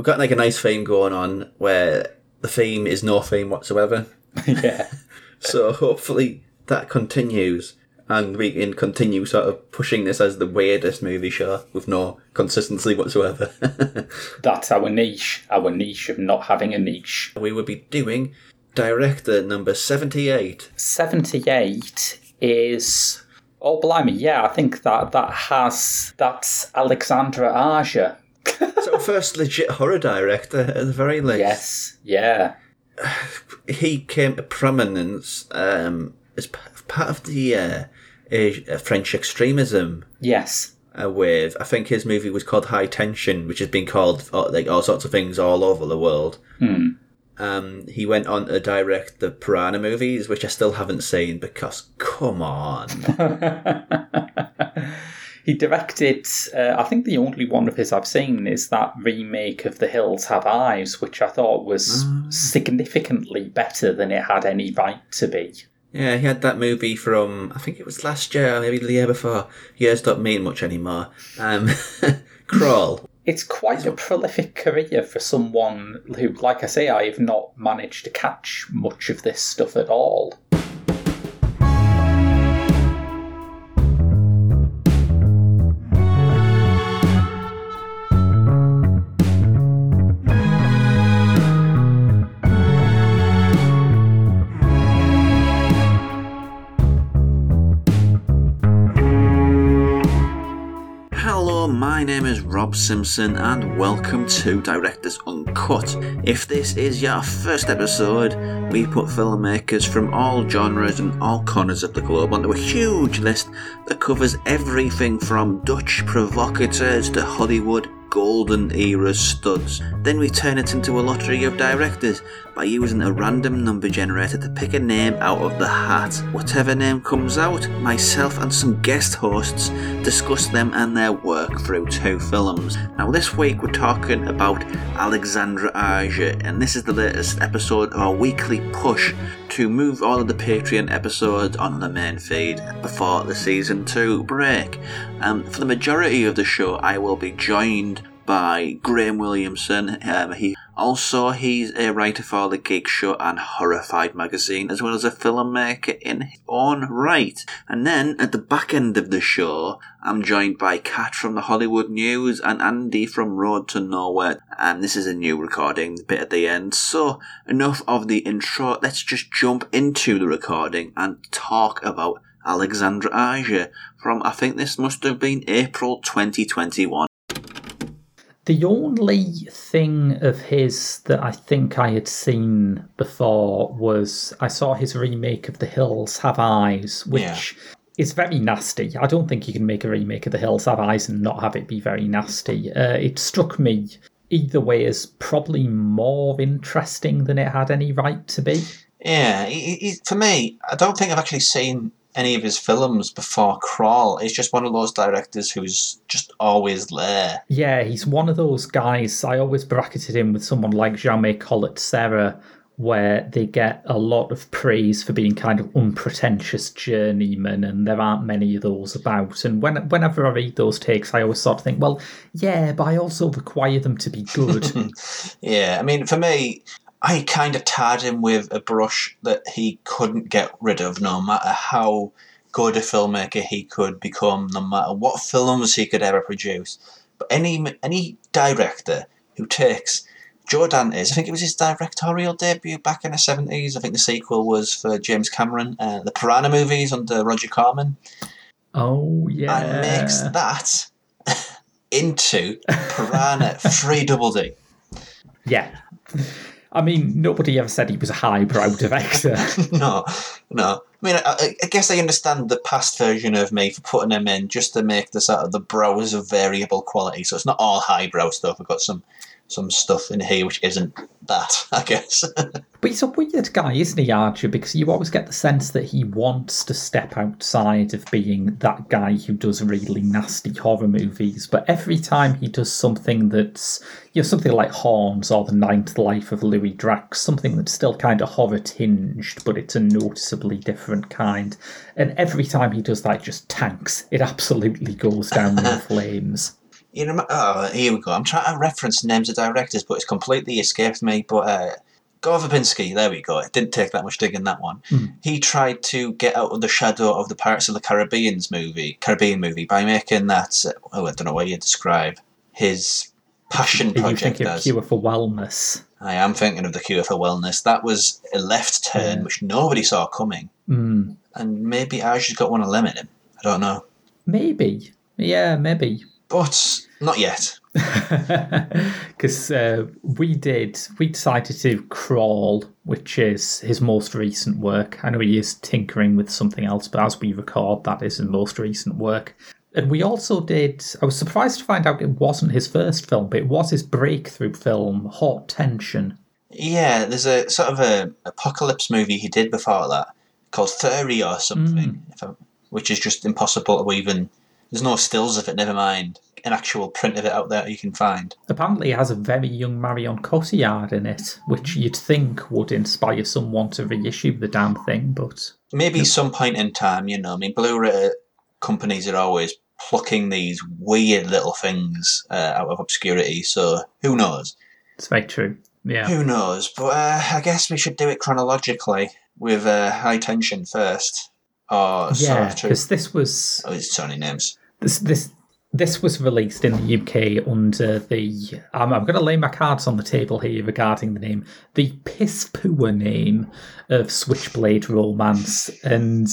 we've got like a nice theme going on where the theme is no theme whatsoever. yeah. So hopefully that continues and we can continue sort of pushing this as the weirdest movie show with no consistency whatsoever. That's our niche. Our niche of not having a niche. we will be doing director number 78. 78 is. Oh, blimey, yeah, I think that that has. That's Alexandre Aja. So first legit horror director at the very least. Yes, yeah. He came to prominence um, as part of the uh, uh, French extremism Yes. uh, with I think his movie was called High Tension, which has been called uh, like all sorts of things all over the world. Um, he went on to direct the Piranha movies, which I still haven't seen because come on, He directed, uh, I think the only one of his I've seen is that remake of The Hills Have Eyes, which I thought was significantly better than it had any right to be. yeah, he had that movie from I think it was last year, maybe the year before. Years don't mean much anymore. Um, Crawl. It's quite a prolific career for someone who, like I say, I have not managed to catch much of this stuff at all. Rob Simpson, and welcome to Directors Uncut. If this is your first episode, we put filmmakers from all genres and all corners of the globe onto a huge list that covers everything from Dutch provocateurs to Hollywood golden era studs. Then we turn it into a lottery of directors by using a random number generator to pick a name out of the hat. Whatever name comes out, myself and some guest hosts discuss them and their work through two films. Now, this week we're talking about Alexandre Aja, and this is the latest episode of our weekly push to move all of the Patreon episodes on the main feed before the season 2 break. Um, for the majority of the show, I will be joined by Graham Williamson. Um, he also he's a writer for the Geek Show and Horrified magazine, as well as a filmmaker in his own right. And then at the back end of the show, I'm joined by Kat from the Hollywood News and Andy from Road to Nowhere. And this is a new recording bit at the end. So enough of the intro. Let's just jump into the recording and talk about Alexandre Aja from I think this must have been April 2021. The only thing of his that I think I had seen before was I saw his remake of The Hills Have Eyes, which Yeah. is very nasty. I don't think you can make a remake of The Hills Have Eyes and not have it be very nasty. Uh, it struck me either way as probably more interesting than it had any right to be. Yeah, he, he, for me, I don't think I've actually seen any of his films before Crawl. He's just one of those directors who's just always there. Yeah, he's one of those guys. I always bracketed him with someone like Jaume Collet Serra, where they get a lot of praise for being kind of unpretentious journeymen, and there aren't many of those about. And when, whenever I read those takes, I always sort of think, well, yeah, but I also require them to be good. Yeah, I mean, for me, I kind of tarred him with a brush that he couldn't get rid of, no matter how good a filmmaker he could become, no matter what films he could ever produce. But any any director who takes Joe Dante's, I think it was his directorial debut back in the seventies. I think the sequel was for James Cameron, uh, the Piranha movies under Roger Corman, oh, yeah. and makes that into Piranha Free Double D. Yeah. I mean, nobody ever said he was a highbrow director. no, no. I mean, I, I guess I understand the past version of me for putting them in just to make the sort of the brows of variable quality. So it's not all highbrow stuff. We've got some some stuff in here which isn't that, I guess. But he's a weird guy, isn't he, Aja? Because you always get the sense that he wants to step outside of being that guy who does really nasty horror movies. But every time he does something that's, you know, something like Horns or The Ninth Life of Louis Drax, something that's still kind of horror tinged, but it's a noticeably different kind. And every time he does that, it just tanks. It absolutely goes down in flames. You remember? Oh, here we go. I'm trying to reference names of directors, but it's completely escaped me. But uh, Gore Verbinski, there we go. It didn't take that much digging that one. Mm. He tried to get out of the shadow of the Pirates of the Caribbean's movie, Caribbean movie, by making that. Uh, oh, I don't know what you describe his passion project thinking of as. Cure for Wellness? I am thinking of the Cure for Wellness. That was a left turn Yeah. which nobody saw coming, Mm. and maybe Aja has got one of them in him. I don't know, Maybe. Yeah, maybe. But not yet. Because uh, we did, we decided to crawl, which is his most recent work. I know he is tinkering with something else, but as we record, that is his most recent work. And we also did. I was surprised to find out it wasn't his first film, but it was his breakthrough film, Haute Tension. Yeah, there's a sort of a apocalypse movie he did before that called Furia or something, if I, which is just impossible to even. There's no stills of it. Never mind an actual print of it out there you can find. Apparently, it has a very young Marion Cotillard in it, which you'd think would inspire someone to reissue the damn thing, but Maybe some point in time, you know. I mean, Blu-ray companies are always plucking these weird little things uh, out of obscurity. So who knows? it's very true. Yeah. Who knows? But uh, I guess we should do it chronologically with uh, High Tension first. Sort Yeah, because this was Oh, it's Tony names. this this this was released in the UK under the. Um, I'm going to lay my cards on the table here regarding the name, the piss poor name of Switchblade Romance, and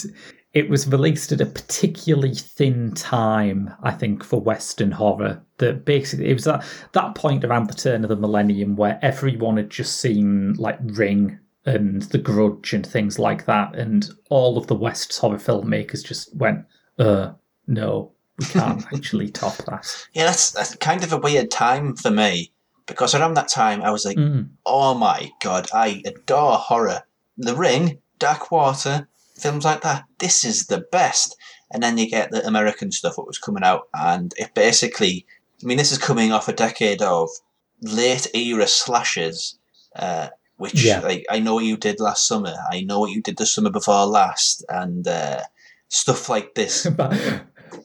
it was released at a particularly thin time, I think, for Western horror. That basically it was at that point around the turn of the millennium where everyone had just seen like Ring and The Grudge and things like that, and all of the West's horror filmmakers just went, "Uh, no, we can't actually top that." Yeah, that's, that's kind of a weird time for me because around that time I was like, Mm. oh my god, I adore horror. The Ring, Dark Water, films like that. This is the best. And then you get the American stuff that was coming out, and it basically, I mean, this is coming off a decade of late era slashes, uh, which Yeah. like I know what you did last summer. I know what you did the summer before last, and uh, stuff like this. But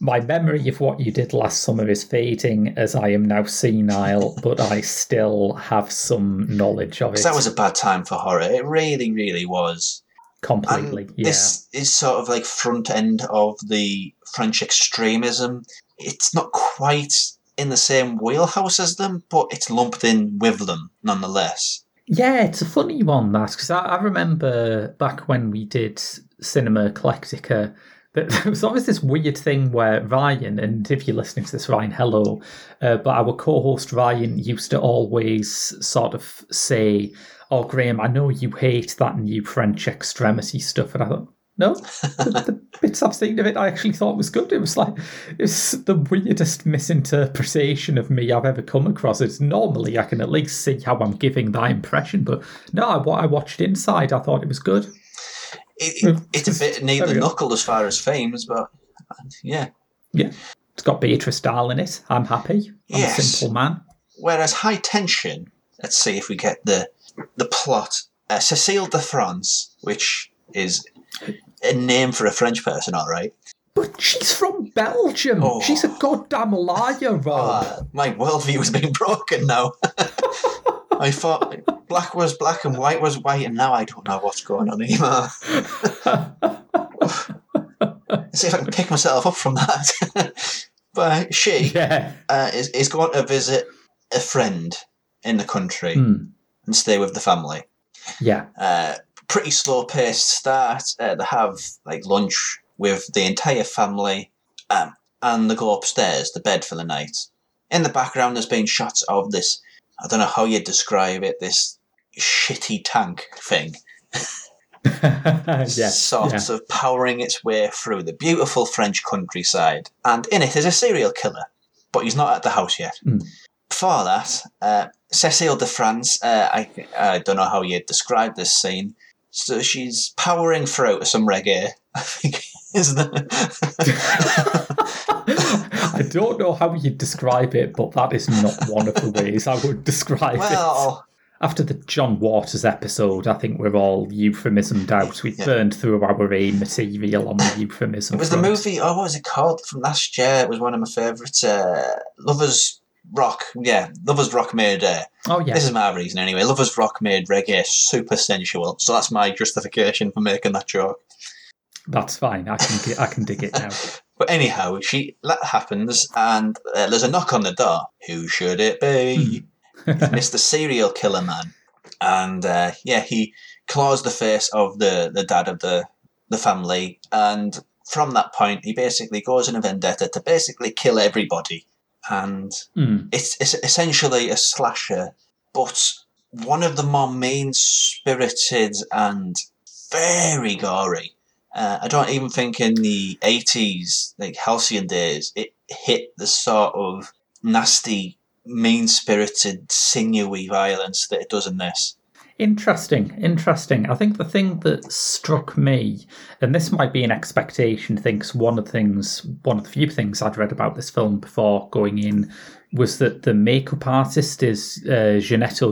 my memory of what you did last summer is fading as I am now senile, but I still have some knowledge of it. that was a bad time for horror. It really, really was. completely. And yeah. this is sort of like front end of the French extremism. It's not quite in the same wheelhouse as them, but it's lumped in with them nonetheless. Yeah, it's a funny one that because I, I remember back when we did Cinema Eclectica, that there was always this weird thing where Ryan, and if you're listening to this, Ryan, hello, uh, but our co-host Ryan used to always sort of say, "Oh, Graham, I know you hate that new French extremity stuff," and I thought. No, the, the bits I've seen of it, I actually thought was good. It was like it's the weirdest misinterpretation of me I've ever come across. It's normally I can at least see how I'm giving that impression, but no, I, I watched Inside. I thought it was good. It, it, it's a bit near the knuckle as far as fames, but yeah. Yeah, it's got Beatrice Dalle in it. I'm happy. I'm Yes. a simple man. Whereas High Tension, let's see if we get the the plot. Uh, Cécile de France, which is a name for a French person, all right. But she's from Belgium. Oh. She's a goddamn liar, Rob. Ah, my worldview has been broken now. I thought black was black and white was white, and now I don't know what's going on anymore. Let's see if I can pick myself up from that. but she yeah. uh, is, is going to visit a friend in the country Hmm. and stay with the family. Yeah. Uh, pretty slow paced start. Uh, they have like lunch with the entire family, um, and they go upstairs to bed for the night. In the background, there's been shots of this. I don't know how you describe it. This shitty tank thing, yes. sort yeah. of powering its way through the beautiful French countryside. And in it is a serial killer, but he's not at the house yet. Mm. Before that, uh, Cécile de France, uh, I, I don't know how you describe this scene. So she's powering through to some reggae, I think, is the. I don't know how you'd describe it, but that is not one of the ways I would describe it. after the John Waters episode, I think we're all euphemismed out. We've Yeah. burned through our own material on the euphemism. It was the movie. Oh, what was it called from last year? It was one of my favourites. Uh, Lovers Rock. Yeah, Lovers Rock made. Uh, Oh yeah, This is my reason anyway. Lovers Rock made reggae super sensual, so that's my justification for making that joke. that's fine. I can I can dig it now. But anyhow, she that happens, and uh, there's a knock on the door. Who should it be? It's Mr. Serial Killer Man, and uh, yeah, he claws the face of the the dad of the the family, and from that point, he basically goes in a vendetta to basically kill everybody, and Hmm. it's, it's essentially a slasher, but one of the more mean spirited and very gory. Uh, I don't even think in the 80s, like halcyon days, it hit the sort of nasty, mean spirited, sinewy violence that it does in this. Interesting, interesting. I think the thing that struck me, and this might be an expectation thing, 'cause one of the things, one of the few things I'd read about this film before going in, was that the makeup artist is uh,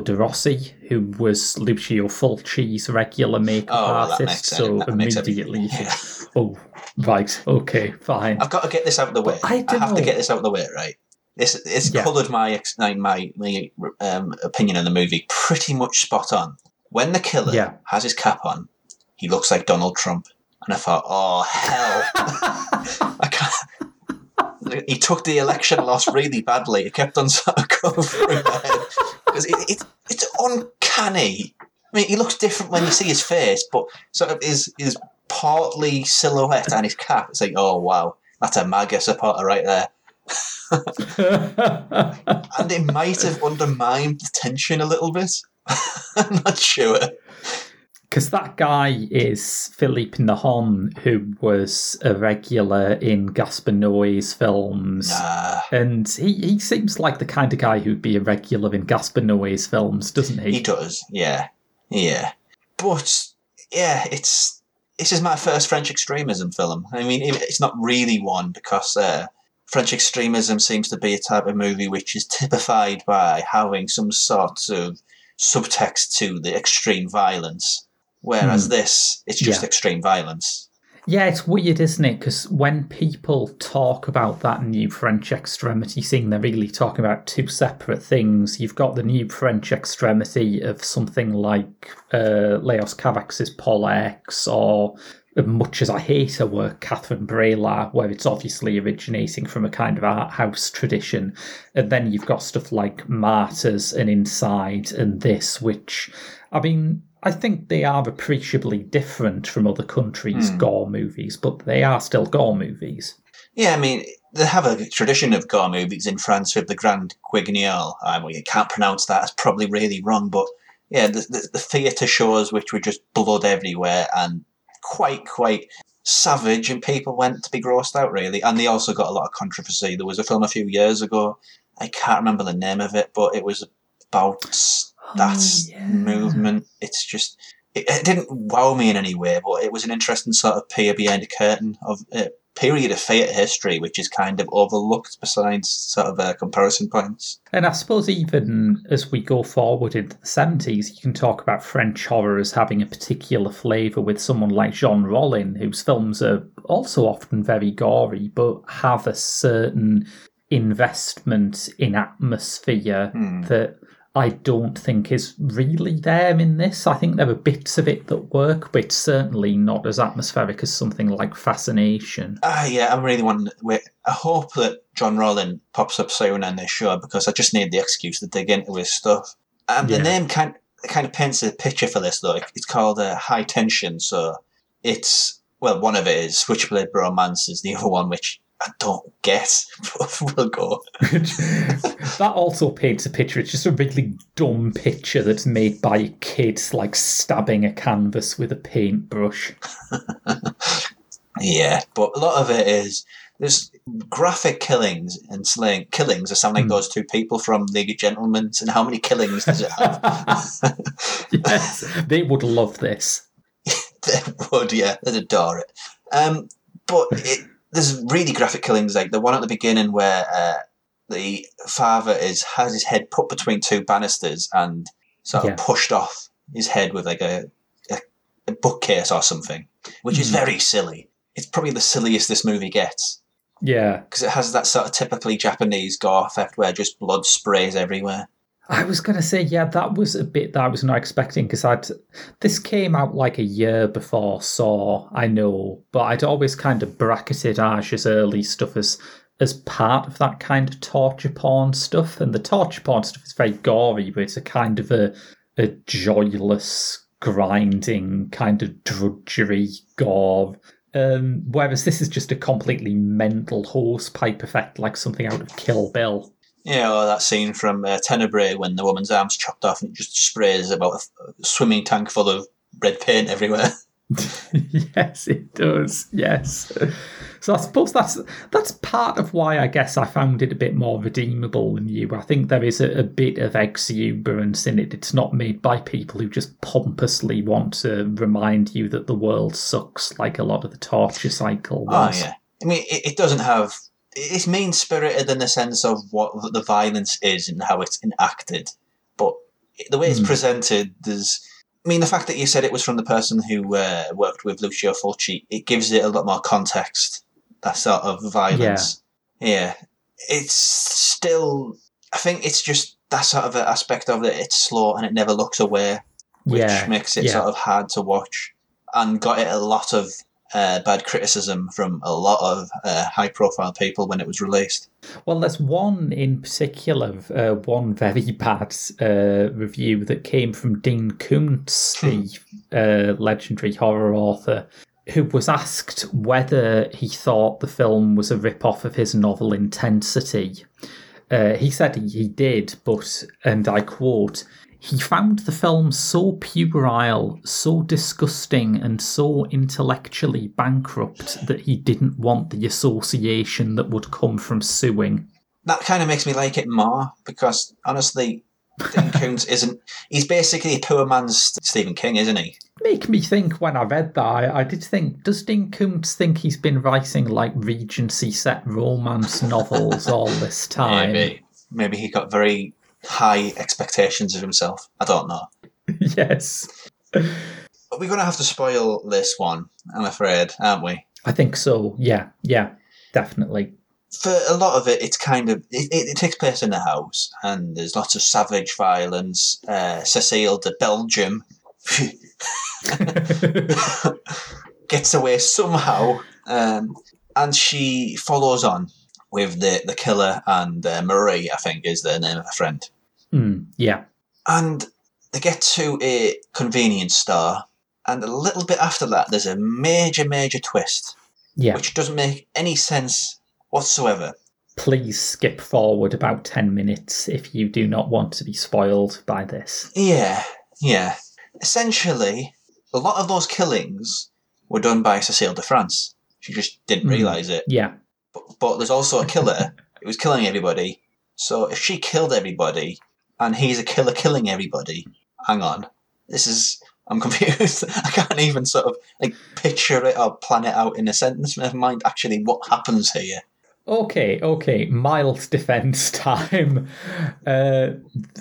De Rossi, who was Lucio Fulci's regular makeup Oh, well, artist. so immediately, think, oh, right, okay, fine. I've got to get this out of the way. But I I, have to get this out of the way, right? This it's Yeah. coloured my my my, my um, opinion on the movie pretty much spot on. When the killer Yeah. has his cap on, he looks like Donald Trump, and I thought, oh hell, I can't. He took the election loss really badly. It kept on sort of going through my head because it, it, it's uncanny. I mean, he looks different when you see his face, but sort of his his partly silhouette and his cap. It's like, oh wow, that's a MAGA supporter right there. And it might have undermined the tension a little bit. I'm not sure. Because that guy is Philippe Nahon, who was a regular in Gaspar Noé's films. Nah, And he, he seems like the kind of guy who'd be a regular in Gaspar Noé's films, doesn't he? he does. Yeah, yeah. But yeah, it's this is my first French extremism film. I mean, it's not really one because uh, French extremism seems to be a type of movie which is typified by having some sort of subtext to the extreme violence. Whereas this, it's just Yeah. extreme violence. Yeah, it's weird, isn't it? Because when people talk about that new French extremity scene, they're really talking about two separate things. You've got the new French extremity of something like uh, Leos Carax's Pola X, or Much as I Hate Her work, Catherine Breillat, where it's obviously originating from a kind of art house tradition. And then you've got stuff like Martyrs and Inside and this, which, I mean, I think they are appreciably different from other countries' Hmm. gore movies, but they are still gore movies. Yeah, I mean, they have a tradition of gore movies in France with the Grand Guignol. I mean, you can't pronounce that. It's probably really wrong, but yeah, the, the, the theatre shows which were just blood everywhere and quite, quite savage, and people went to be grossed out, really. And they also got a lot of controversy. There was a film a few years ago, I can't remember the name of it, but it was about oh, that Oh, yeah. movement. It's just. It, it didn't wow me in any way, but it was an interesting sort of peer behind the curtain of a period of theatre history, which is kind of overlooked besides sort of uh, comparison points. And I suppose even as we go forward into the 70s, you can talk about French horror as having a particular flavour with someone like Jean Rollin, whose films are also often very gory, but have a certain investment in atmosphere Hmm. that I don't think is really there in this. I think there are bits of it that work, but it's certainly not as atmospheric as something like Fascination. Ah, yeah, I'm really wanting. Wait, I hope that John Rollin pops up soon on this show because I just need the excuse to dig into his stuff. And Yeah. the name kind kind of paints a picture for this though. It's called uh, High Tension, so it's well, one of it is Switchblade Romances, the other one which I don't guess, but we'll go. that also paints a picture. It's just a really dumb picture that's made by a kid, like stabbing a canvas with a paintbrush. Yeah, but a lot of it is there's graphic killings and slaying killings that sound like Hmm. those two people from League of Gentlemen. And how many killings does it have? yes, they would love this. they would, yeah, they'd adore it. Um, but it, there's really graphic killings, like the one at the beginning where uh, the father is has his head put between two banisters and sort of Yeah. pushed off his head with like a, a, a bookcase or something, which is Hmm. very silly. It's probably the silliest this movie gets Yeah. because it has that sort of typically Japanese gore effect where just blood sprays everywhere. I was going to say, yeah, that was a bit that I was not expecting because I'd this came out like a year before Saw, I know, but I'd always kind of bracketed Aja's early stuff as as part of that kind of torture porn stuff, and the torture porn stuff is very gory, but it's a kind of a a joyless, grinding kind of drudgery gore. Um, whereas this is just a completely mental hosepipe effect, like something out of Kill Bill. Yeah, or that scene from uh, Tenebrae when the woman's arm's chopped off and it just sprays about a swimming tank full of red paint everywhere. yes, it does. Yes. So I suppose that's that's part of why I guess I found it a bit more redeemable than you. I think there is a, a bit of exuberance in it. It's not made by people who just pompously want to remind you that the world sucks, like a lot of the torture cycle Oh yeah, I mean it, it doesn't have. It's mean spirited in the sense of what the violence is and how it's enacted, but the way it's Hmm. presented, there's. I mean, the fact that you said it was from the person who uh, worked with Lucio Fulci, it gives it a lot more context. That sort of violence. Yeah. It's still. I think it's just that sort of aspect of it. It's slow and it never looks away, which Yeah, makes it yeah. sort of hard to watch. And got it a lot of uh, bad criticism from a lot of uh, high profile people when it was released. Well, there's one in particular, uh, one very bad uh, review that came from Dean Koontz, the uh, legendary horror author, who was asked whether he thought the film was a rip-off of his novel Intensity. Uh, he said he, he did, but, and I quote, he found the film so puerile, so disgusting, and so intellectually bankrupt that he didn't want the association that would come from suing. That kind of makes me like it more because honestly, Dean Koontz isn't. He's basically a poor man's Stephen King, isn't he? Make me think when I read that, I, I did think, does Dean Koontz think he's been writing like Regency set romance novels all this time? Maybe. Maybe he got very high expectations of himself. I don't know. yes. We're going to have to spoil this one, I'm afraid, aren't we? I think so. Yeah, yeah, definitely. For a lot of it, it's kind of. It, it, it takes place in a house, and there's lots of savage violence. Uh, Cecile de Belgium gets away somehow, um, and she follows on with the, the killer and uh, Marie, I think, is the name of her friend. Mm, yeah. And they get to a convenience store, and a little bit after that, there's a major, major twist, Yeah. which doesn't make any sense whatsoever. Please skip forward about 10 minutes if you do not want to be spoiled by this. Yeah, yeah. Essentially, a lot of those killings were done by Cecile de France. She just didn't Hmm. realise it. Yeah. But, but there's also a killer who was killing everybody. So if she killed everybody and he's a killer killing everybody, hang on. This is. I'm confused. I can't even sort of like picture it or plan it out in a sentence. Never mind actually what happens here. Okay, okay, mild defense time. Uh,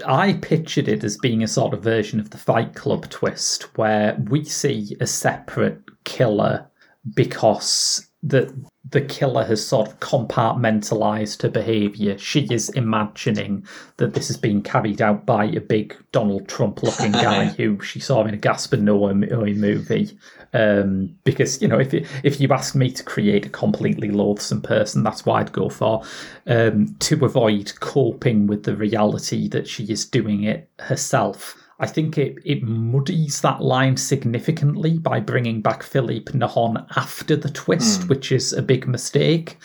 I pictured it as being a sort of version of the Fight Club twist where we see a separate killer because the the killer has sort of compartmentalized her behavior. She is imagining that this is being carried out by a big Donald Trump looking guy who she saw in a Gaspar Noé movie. Um, because you know, if you, if you ask me to create a completely loathsome person, that's what I'd go for. Um, to avoid coping with the reality that she is doing it herself. I think it, it muddies that line significantly by bringing back Philippe Nahon after the twist, hmm. which is a big mistake.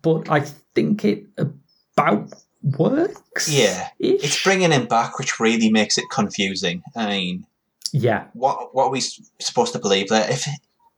But I think it about works. Yeah, It's bringing him back, which really makes it confusing. I mean, yeah, what what are we supposed to believe that if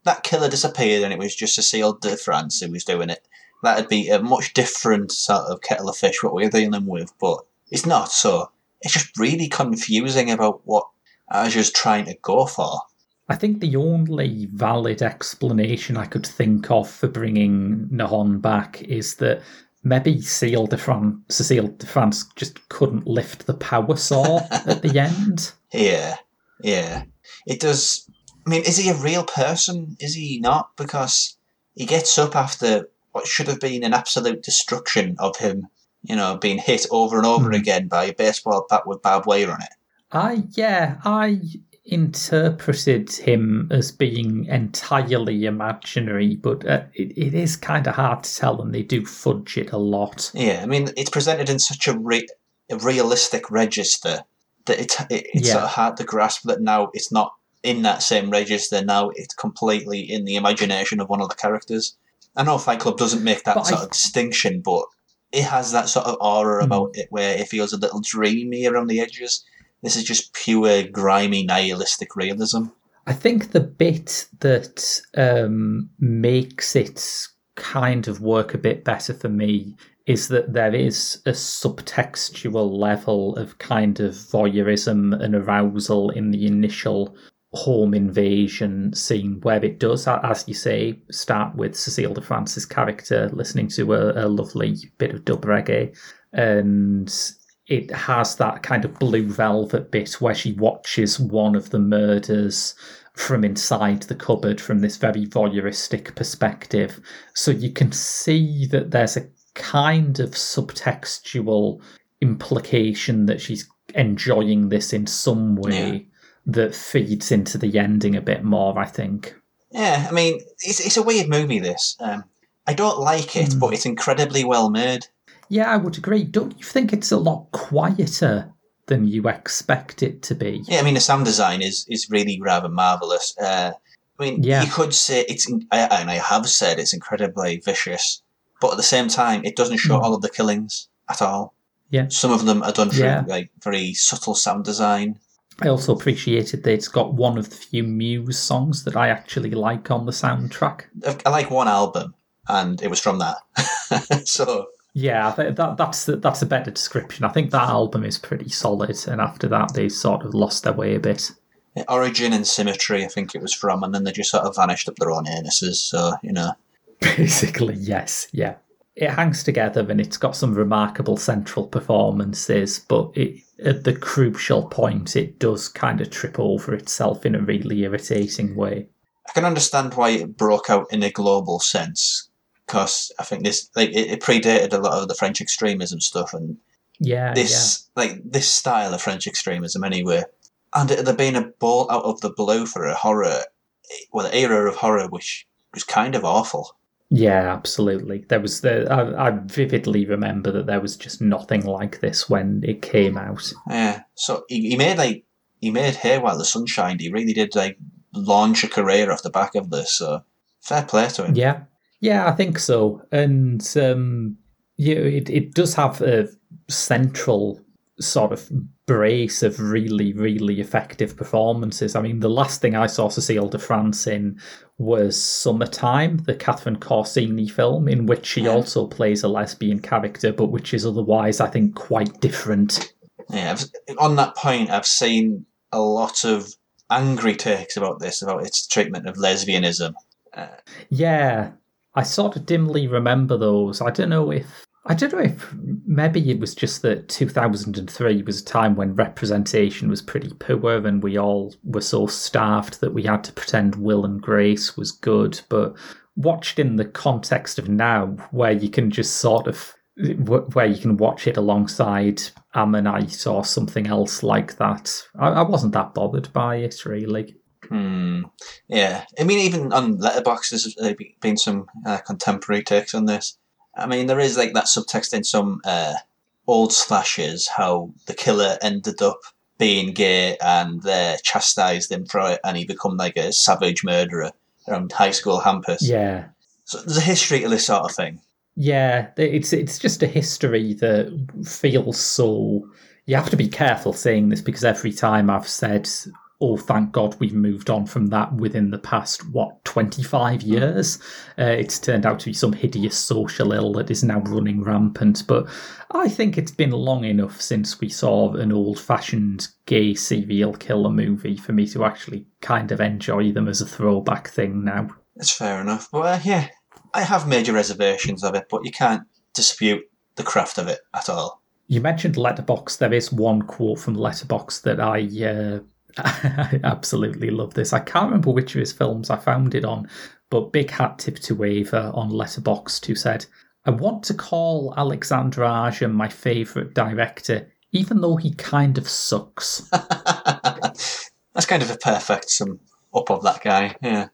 that killer disappeared and it was just Cecile de France who was doing it, that'd be a much different sort of kettle of fish what we're dealing with. But it's not. So it's just really confusing about what Aja's trying to go for. I think the only valid explanation I could think of for bringing Nahon back is that maybe Cecile de France, Cecile de France just couldn't lift the power saw at the end. Yeah, yeah. It does. I mean, is he a real person? Is he not? Because he gets up after what should have been an absolute destruction of him, you know, being hit over and over Hmm. again by a baseball bat with barbed wire on it. I yeah, I interpreted him as being entirely imaginary, but uh, it, it is kind of hard to tell, and they do fudge it a lot. Yeah, I mean, it's presented in such a, re- a realistic register that it, it, it's Yeah. sort of hard to grasp that now it's not in that same register. Now it's completely in the imagination of one of the characters. I know Fight Club doesn't make that But sort I- of distinction, but it has that sort of aura Hmm. about it where it feels a little dreamy around the edges. This is just pure, grimy, nihilistic realism. I think the bit that um, makes it kind of work a bit better for me is that there is a subtextual level of kind of voyeurism and arousal in the initial home invasion scene where it does, as you say, start with Cecile de France's character listening to a, a lovely bit of dub reggae. And it has that kind of blue velvet bit where she watches one of the murders from inside the cupboard from this very voyeuristic perspective. So you can see that there's a kind of subtextual implication that she's enjoying this in some way that feeds into the ending a bit more, I think. Yeah, I mean, it's, it's a weird movie, this. Um, I don't like it, Hmm. but it's incredibly well made. Yeah, I would agree. Don't you think it's a lot quieter than you expect it to be? Yeah, I mean the sound design is is really rather marvelous. Uh, I mean, Yeah. you could say it's, I- and I have said it's incredibly vicious, but at the same time, it doesn't show Mm. all of the killings at all. Yeah. some of them are done through Yeah. like very subtle sound design. I also appreciated that it's got one of the few Muse songs that I actually like on the soundtrack. I- like one album, and it was from that. so Yeah, that that's that's a better description. I think that album is pretty solid, and after that, they sort of lost their way a bit. Origin of Symmetry, I think it was from, and then they just sort of vanished up their own anuses. So you know, Basically, yes, yeah. It hangs together, and it's got some remarkable central performances, but it, at the crucial point, it does kind of trip over itself in a really irritating way. I can understand why it broke out in a global sense because I think this like it, it predated a lot of the French extremism stuff and Yeah, this like this style of French extremism anyway. And it had been a ball out of the blue for a horror, eh, well, the era of horror which was kind of awful. Yeah, absolutely. There was the I, I vividly remember that there was just nothing like this when it came out. Yeah, so he, he made like he made hay while the sun shined. He really did like launch a career off the back of this. So fair play to him. Yeah, yeah, I think so. And um, yeah, it it does have a central sort of brace of really, really effective performances. I mean, the last thing I saw Cecile de France in was Summertime, the Catherine Corsini film, in which she Yeah. also plays a lesbian character, but which is otherwise, I think, quite different. Yeah, I've, on that point, I've seen a lot of angry takes about this, about its treatment of lesbianism. Uh, Yeah, I sort of dimly remember those. I don't know if I don't know if maybe it was just that 2003 was a time when representation was pretty poor and we all were so starved that we had to pretend Will and Grace was good. But watched in the context of now, where you can just sort of where you can watch it alongside Ammonite or something else like that, I, I wasn't that bothered by it really. hmm. Yeah, I mean, even on Letterboxd, there's been some uh, contemporary takes on this. I mean, there is like that subtext in some uh, old slashes how the killer ended up being gay and they chastised him for it, and he become like a savage murderer around high school campus. Yeah. So there's a history to this sort of thing. Yeah, it's it's just a history that feels so. You have to be careful saying this because every time I've said, "Oh, thank God we've moved on from that," within the past what twenty five years, uh, it's turned out to be some hideous social ill that is now running rampant. But I think it's been long enough since we saw an old fashioned gay serial killer movie for me to actually kind of enjoy them as a throwback thing now. That's fair enough. But uh, yeah, I have major reservations of it, but you can't dispute the craft of it at all. You mentioned Letterboxd. There is one quote from Letterboxd that I, uh, I absolutely love. This I can't remember which of his films I found it on, but big hat tip to Waver on Letterboxd who said, "I want to call Alexandre Aja my favourite director, even though he kind of sucks." That's kind of a perfect sum up of that guy. Yeah.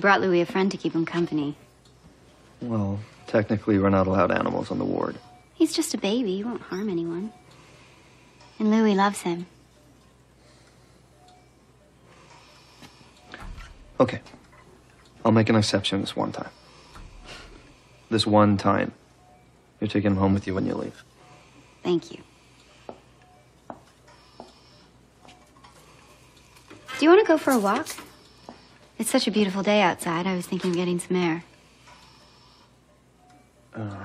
Brought Louis a friend to keep him company. Well, technically, we're not allowed animals on the ward. He's just a baby, he won't harm anyone. And Louis loves him. Okay. I'll make an exception this one time. This one time. You're taking him home with you when you leave. Thank you. Do you want to go for a walk? It's such a beautiful day outside. I was thinking of getting some air. Uh,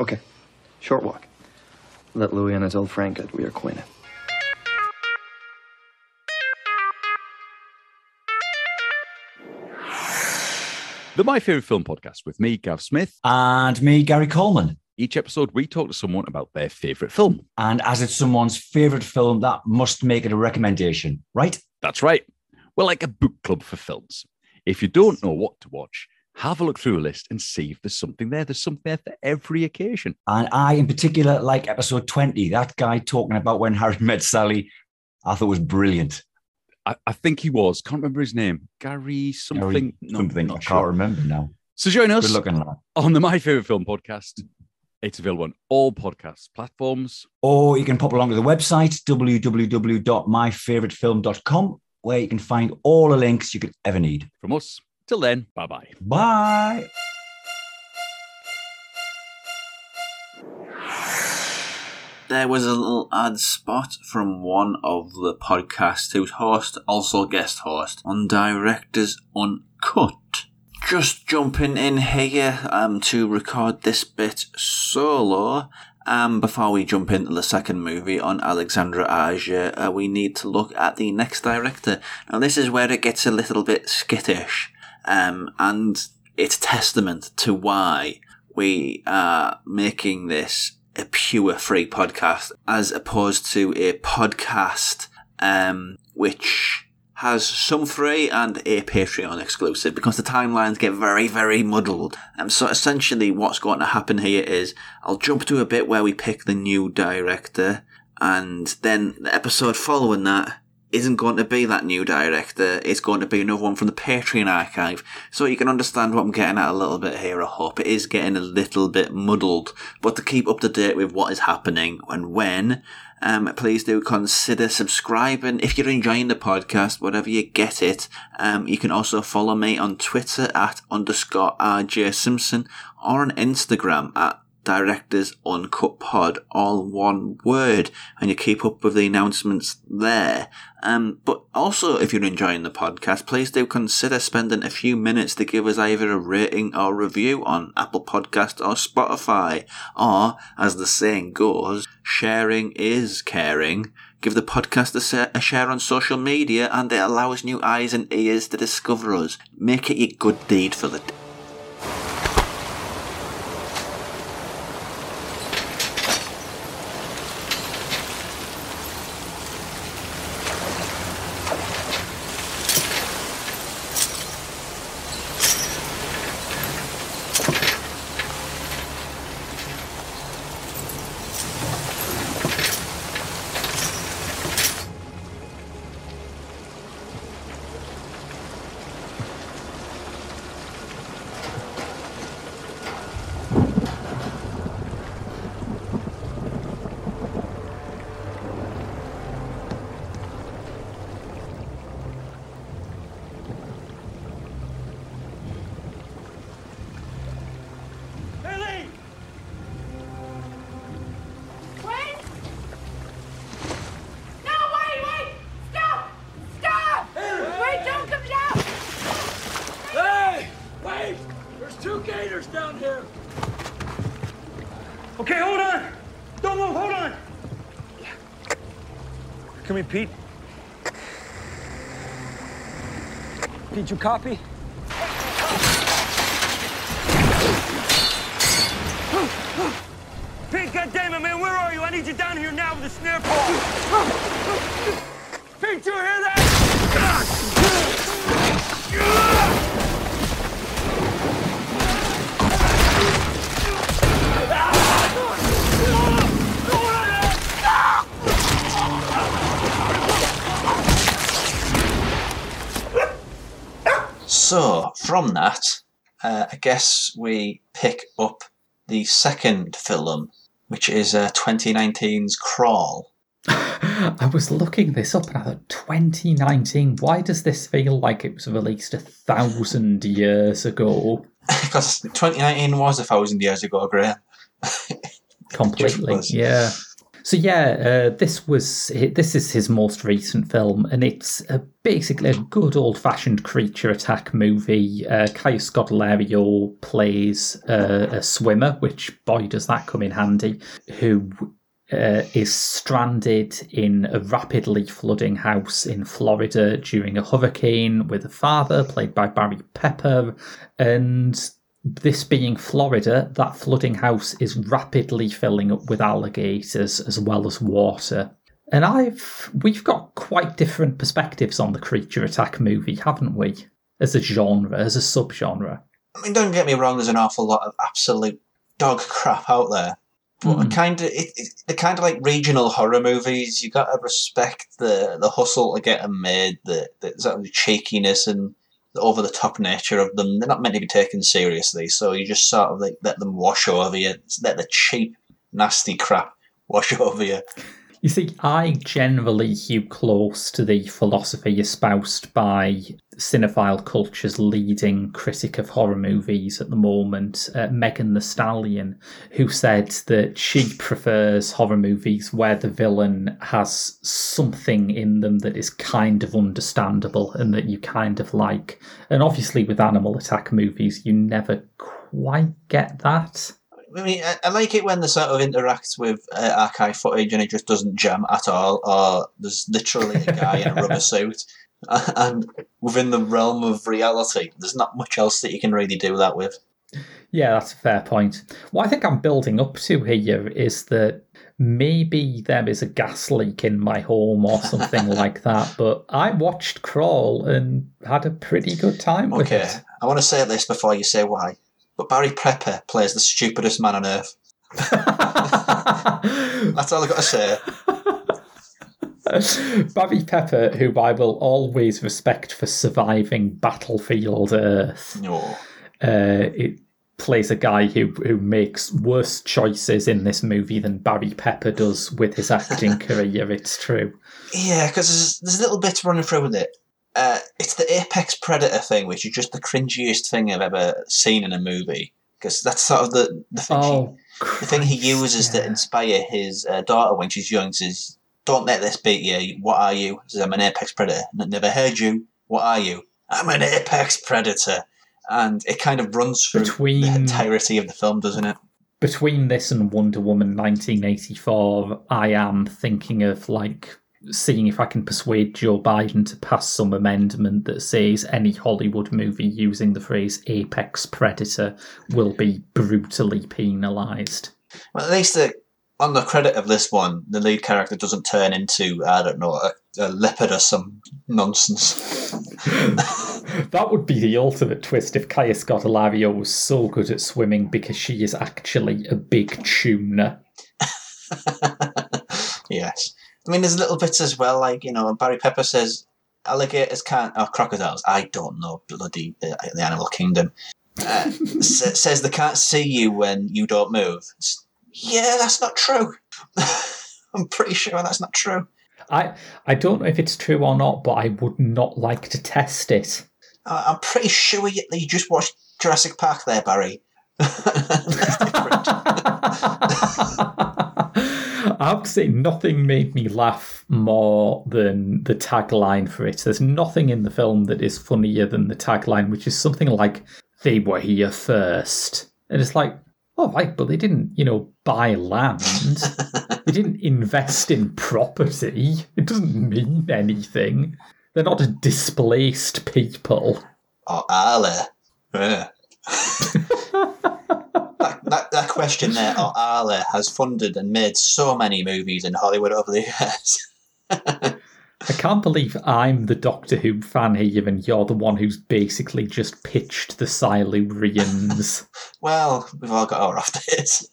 okay. Short walk. Let Louis and his old friend get reacquainted. The My Favorite Film podcast with me, Gav Smith. And me, Gary Coleman. Each episode, we talk to someone about their favorite film. And as it's someone's favorite film, that must make it a recommendation, right? That's right. We're like a book club for films. If you don't know what to watch, have a look through a list and see if there's something there. There's something there for every occasion. And I, in particular, like episode 20, that guy talking about when Harry met Sally, I thought was brilliant. I, I think he was, can't remember his name, Gary something. No, something. not I can't remember now. So join us looking on the My Favorite Film podcast. It's available on all podcast platforms. Or you can pop along to the website, www.myfavoritefilm.com, where you can find all the links you could ever need. From us, till then, bye bye. Bye. There was a little ad spot from one of the podcasts whose host, also guest host, on Directors Uncut. Just jumping in here um, to record this bit solo. Um, before we jump into the second movie on Alexandre Aja, uh, we need to look at the next director. Now, this is where it gets a little bit skittish, um, and it's testament to why we are making this a pure free podcast as opposed to a podcast um, which has some free and a Patreon exclusive because the timelines get very, very muddled. Um, so essentially, what's going to happen here is I'll jump to a bit where we pick the new director, and then the episode following that isn't going to be that new director. It's going to be another one from the Patreon archive. So you can understand what I'm getting at a little bit here. I hope it is getting a little bit muddled, but to keep up to date with what is happening and when, um, please do consider subscribing. If you're enjoying the podcast, whatever you get it, um, you can also follow me on Twitter at underscore RJ Simpson or on Instagram at Directors Uncut Pod, all one word, and you keep up with the announcements there. Um, but also, if you're enjoying the podcast, please do consider spending a few minutes to give us either a rating or review on Apple Podcast or Spotify, or, as the saying goes, sharing is caring. Give the podcast a, share on social media, and it allows new eyes and ears to discover us. Make it your good deed for the day. Copy? Pete, goddammit, man, where are you? I need you down here now with a snare pole. Pete, you hear that? So, from that, uh, I guess we pick up the second film, which is uh, 2019's Crawl. I was looking this up and I thought 2019. Why does this feel like it was released a thousand years ago? because 2019 was a thousand years ago, Graham. Completely, yeah. So yeah, uh, this was this is his most recent film, and it's basically a good old-fashioned creature attack movie. Uh, Kaya Scodelario plays a swimmer, which boy does that come in handy. Who uh, is stranded in a rapidly flooding house in Florida during a hurricane with a father played by Barry Pepper. And this being Florida, that flooding house is rapidly filling up with alligators as well as water. And I've we've got quite different perspectives on the creature attack movie, haven't we? As a genre, as a subgenre. I mean, don't get me wrong. There's an awful lot of absolute dog crap out there, but Mm. kind of it, it, the kind of like regional horror movies. You got to respect the the hustle to get them made, the the sort of cheekiness and the over the top nature of them. They're not meant to be taken seriously, so you just sort of like let them wash over you. Let the cheap, nasty crap wash over you. You see, I generally hew close to the philosophy espoused by cinephile culture's leading critic of horror movies at the moment, uh, Megan Thee Stallion, who said that she prefers horror movies where the villain has something in them that is kind of understandable and that you kind of like. And obviously, with animal attack movies, you never quite get that. I mean, I, I like it when they sort of interact with uh, archive footage and it just doesn't jam at all, or there's literally a guy in a rubber suit. And within the realm of reality, there's not much else that you can really do that with. Yeah, that's a fair point. What I think I'm building up to here is that maybe there is a gas leak in my home or something like that, but I watched Crawl and had a pretty good time with Okay, it. I want to say this before you say why, but Barry Pepper plays the stupidest man on earth. That's all I've got to say. Barry Pepper, who I will always respect for surviving Battlefield Earth, No. uh, it plays a guy who, who makes worse choices in this movie than Barry Pepper does with his acting career, it's true. Yeah, because there's, there's little bits running through with it. Uh, it's the apex predator thing, which is just the cringiest thing I've ever seen in a movie. Because that's sort of the the thing, Oh, he, the thing he uses to inspire his uh, daughter when she's young. Says, "Don't let this beat you. What are you?" Says, "I'm an apex predator." "N- Never heard you. What are you? I'm an apex predator. And it kind of runs through the entirety of the film, doesn't it? between this and Wonder Woman 1984, I am thinking of like seeing if I can persuade Joe Biden to pass some amendment that says any Hollywood movie using the phrase apex predator will be brutally penalised. Well, at least the, on the credit of this one, the lead character doesn't turn into I don't know a, a leopard or some nonsense. That would be the ultimate twist if Kaya Scodelario was so good at swimming because she is actually a big tuna. yes, I mean there's little bits as well, like you know Barry Pepper says alligators can't or crocodiles. I don't know bloody uh, the animal kingdom. Uh, sa- says they can't see you when you don't move. It's- yeah, that's not true. I'm pretty sure that's not true. I I don't know if it's true or not, but I would not like to test it. I- I'm pretty sure you, you just watched Jurassic Park there, Barry. I have to say, nothing made me laugh more than the tagline for it. There's nothing in the film that is funnier than the tagline, which is something like, they were here first. And it's like, all right, but they didn't, you know, buy land. they didn't invest in property. It doesn't mean anything. They're not a displaced people. Oh, or are they? Yeah. question there, or are they, has funded and made so many movies in Hollywood over the years. I can't believe I'm the Doctor Who fan here and you're the one who's basically just pitched the Silurians. well, we've all got our off days.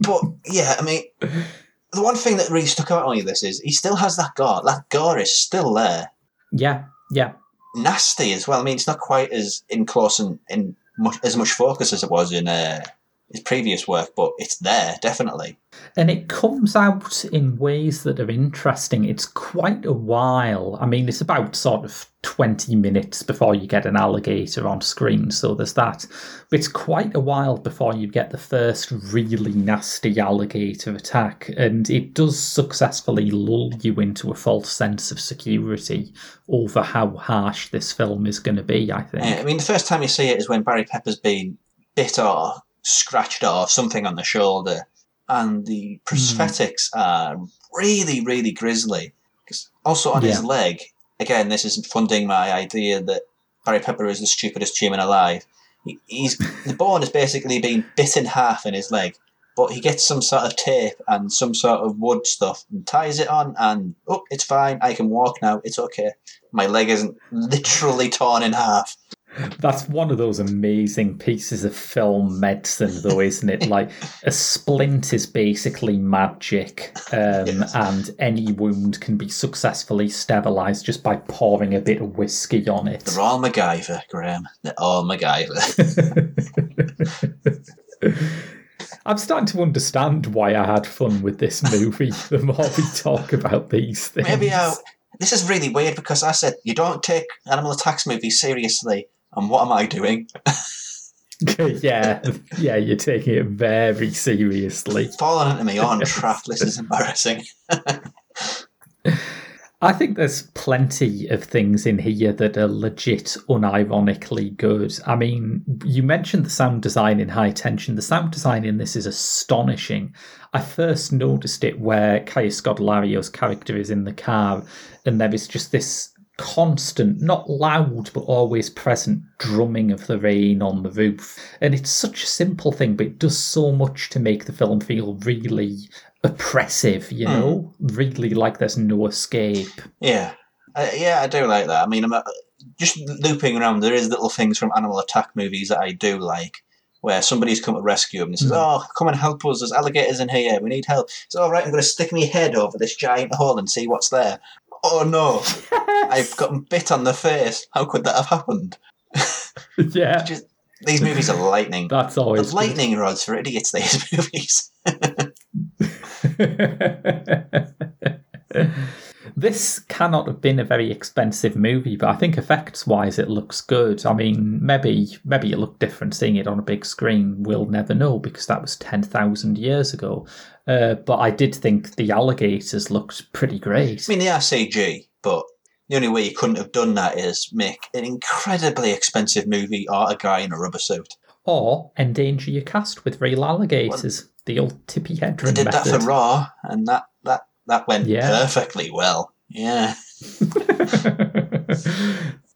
but yeah, I mean, the one thing that really stuck out on you this is he still has that gore. That gore is still there. yeah, yeah. Nasty as well. I mean, it's not quite as in close and in much, as much focus as it was in uh, his previous work, but it's there definitely. And it comes out in ways that are interesting. It's quite a while. I mean, it's about sort of 20 minutes before you get an alligator on screen, so there's that. But it's quite a while before you get the first really nasty alligator attack, and it does successfully lull you into a false sense of security over how harsh this film is going to be, I think. Yeah, I mean, the first time you see it is when Barry Pepper's been bit or scratched off something on the shoulder, and the hmm. prosthetics are really, really grisly. Also on his leg, again, this isn't funding my idea that Barry Pepper is the stupidest human alive. He, he's the bone is basically being bit in half in his leg, but he gets some sort of tape and some sort of wood stuff and ties it on, and oh, it's fine. I can walk now. It's okay. My leg isn't literally torn in half. That's one of those amazing pieces of film medicine, though, isn't it? Like a splint is basically magic, um, and any wound can be successfully sterilized just by pouring a bit of whiskey on it. They're all MacGyver, Graham. They're all MacGyver. I'm starting to understand why I had fun with this movie. the more we talk about these things, Maybe I. This is really weird because I said you don't take animal attacks movies seriously, and what am I doing? yeah, yeah, you're taking it very seriously. Falling into my own trap. This is embarrassing. I think there's plenty of things in here that are legit unironically good. I mean, you mentioned the sound design in High Tension. The sound design in this is astonishing. I first noticed it where Kaya Scodelario's character is in the car, and there is just this constant, not loud, but always present drumming of the rain on the roof. And it's such a simple thing, but it does so much to make the film feel really oppressive, you know? Really like there's no escape. Yeah, uh, yeah, I do like that. I mean, I'm uh, just looping around. There is little things from animal attack movies that I do like, where somebody's come to rescue him and says, "Oh, come and help us! There's alligators in here. We need help." It's all right. I'm going to stick my head over this giant hole and see what's there. Oh no! I've gotten bit on the face. How could that have happened? yeah. Just, these movies are lightning. That's always The lightning rods for idiots. These movies. this cannot have been a very expensive movie, but I think effects wise it looks good. I mean, maybe maybe it looked different seeing it on a big screen. We'll never know because that was ten thousand years ago. Uh, but I did think the alligators looked pretty great. I mean, they are CG, but the only way you couldn't have done that is make an incredibly expensive movie or a guy in a rubber suit. Or endanger your cast with real alligators. the old Tippi They Hedren did method. that for Roar, and that that that went Yeah. perfectly well. Yeah,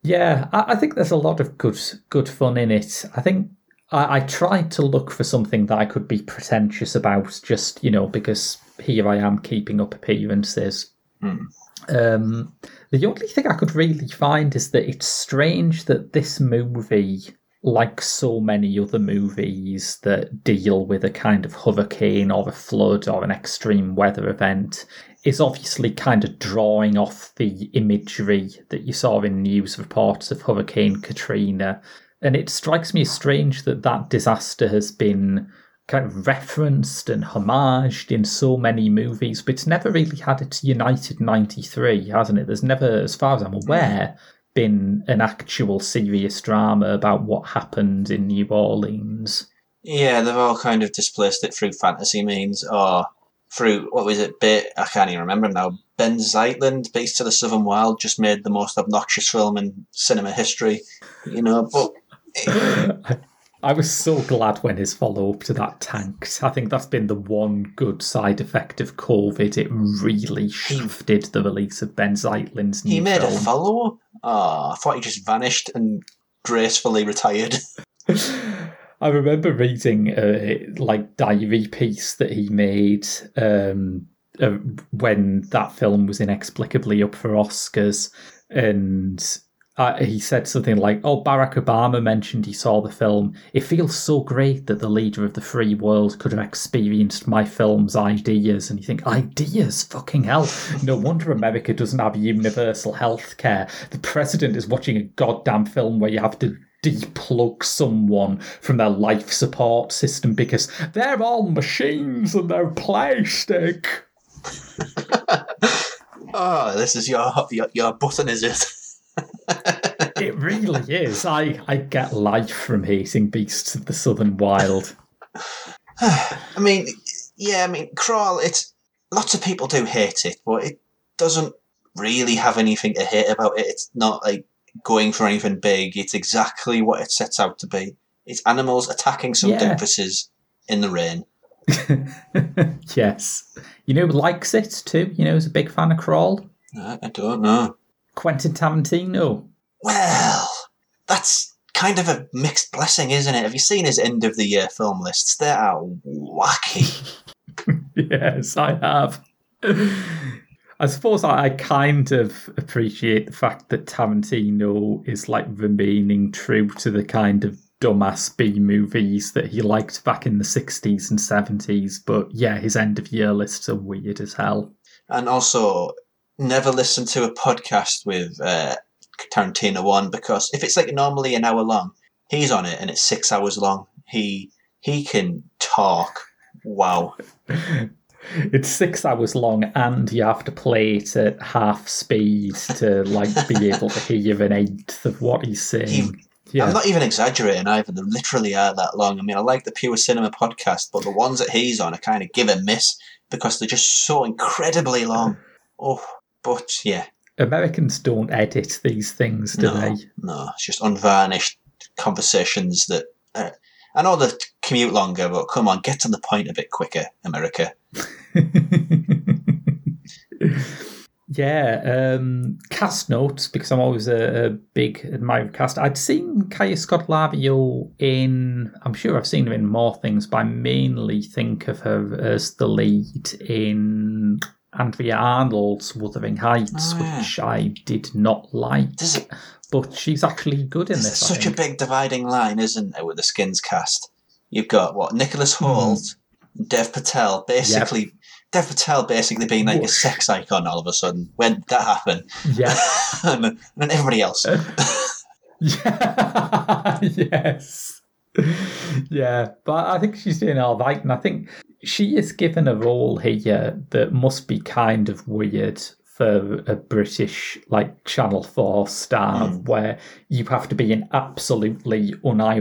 yeah, I, I think there's a lot of good good fun in it. I think I, I tried to look for something that I could be pretentious about, just you know, because here I am keeping up appearances. Hmm. Um, the only thing I could really find is that it's strange that this movie, like so many other movies that deal with a kind of hurricane or a flood or an extreme weather event, is obviously kind of drawing off the imagery that you saw in news reports of Hurricane Katrina. And it strikes me as strange that that disaster has been kind of referenced and homaged in so many movies, but it's never really had its United 93, hasn't it? There's never, as far as I'm mm. aware, been an actual serious drama about what happened in New Orleans. yeah. They've all kind of displaced it through fantasy means or through what was it? Bit I can't even remember now. Benh Zeitlin, Beasts of the Southern Wild, just made the most obnoxious film in cinema history. You know, but I was so glad when his follow up to that tanked. I think that's been the one good side effect of COVID. It really shifted the release of Benh Zeitlin's new He made film. a follow up. Oh, I thought he just vanished and gracefully retired. I remember reading a like diary piece that he made um, uh, when that film was inexplicably up for Oscars, and uh, he said something like, "Oh, Barack Obama mentioned he saw the film. It feels so great that the leader of the free world could have experienced my film's ideas." And you think, ideas, fucking hell! No wonder America doesn't have universal health care. The president is watching a goddamn film where you have to deplug someone from their life support system because they're all machines and they're plastic. oh, this is your your, your button, is it? It really is. I, I get life from hating beasts of the southern wild. I mean, yeah, I mean, Crawl. It's lots of people do hate it, but it doesn't really have anything to hate about it. It's not like going for anything big. It's exactly what it sets out to be. It's animals attacking some Yeah. doofuses in the rain. yes. You know who likes it too? You know who's a big fan of Crawl? I, I don't know. Quentin Tarantino. Well, that's kind of a mixed blessing, isn't it? Have you seen his end of the year film lists? They are wacky. yes, I have. I suppose I, I kind of appreciate the fact that Tarantino is like remaining true to the kind of dumbass B movies that he liked back in the 60s and 70s. But yeah, his end of year lists are weird as hell. and also, never listen to a podcast with uh, Tarantino on because if it's like normally an hour long, he's on it and it's six hours long. He he can talk. Wow. It's six hours long, and you have to play it at half speed to like be able to hear an eighth of what he's saying. yeah. I'm not even exaggerating either. They literally are that long. I mean, I like the Pure Cinema podcast, but the ones that he's on are kind of give a miss because they're just so incredibly long. Oh, but yeah, Americans don't edit these things, do no, they? no, it's just unvarnished conversations that. Uh, I know they commute longer, but come on, get to the point a bit quicker, America. Yeah, um, cast notes because I'm always a, a big admirer of cast. I'd seen Kaya Scodelario in, I'm sure I've seen her in more things, but I mainly think of her as the lead in Andrea Arnold's Wuthering Heights, Oh, yeah. which I did not like. Does it- But she's actually good in this. Such a big dividing line, isn't it, with the Skins cast? You've got what Nicholas Hmm. Hoult, Dev Patel, basically. Dev Patel basically being like a sex icon all of a sudden. When that happened, Yeah. and, and then everybody else. Yeah. yes. Yeah, but I think she's doing all right, and I think she is given a role here that must be kind of weird for a British like Channel Four star, where you have to be an absolutely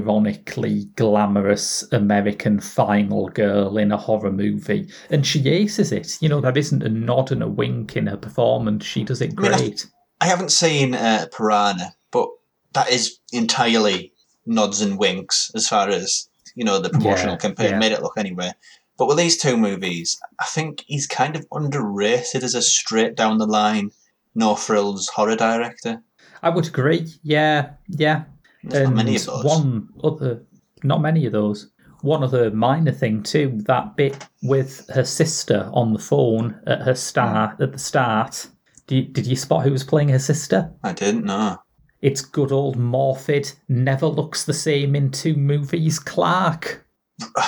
unironically glamorous American final girl in a horror movie, and she aces it. You know, there isn't a nod and a wink in her performance. She does it I mean, I- great. I haven't seen uh, Piranha, but that is entirely nods and winks as far as you know the promotional Yeah, campaign yeah. made it look anyway. But with these two movies, I think he's kind of underrated as a straight down the line, no frills horror director. I would agree. Yeah, yeah. There's not many of those. One other, not many of those. One other minor thing too. That bit with her sister on the phone at her start hmm. at the start. Did you, did you spot who was playing her sister? I didn't know. It's good old Morfydd. Never looks the same in two movies. Clark.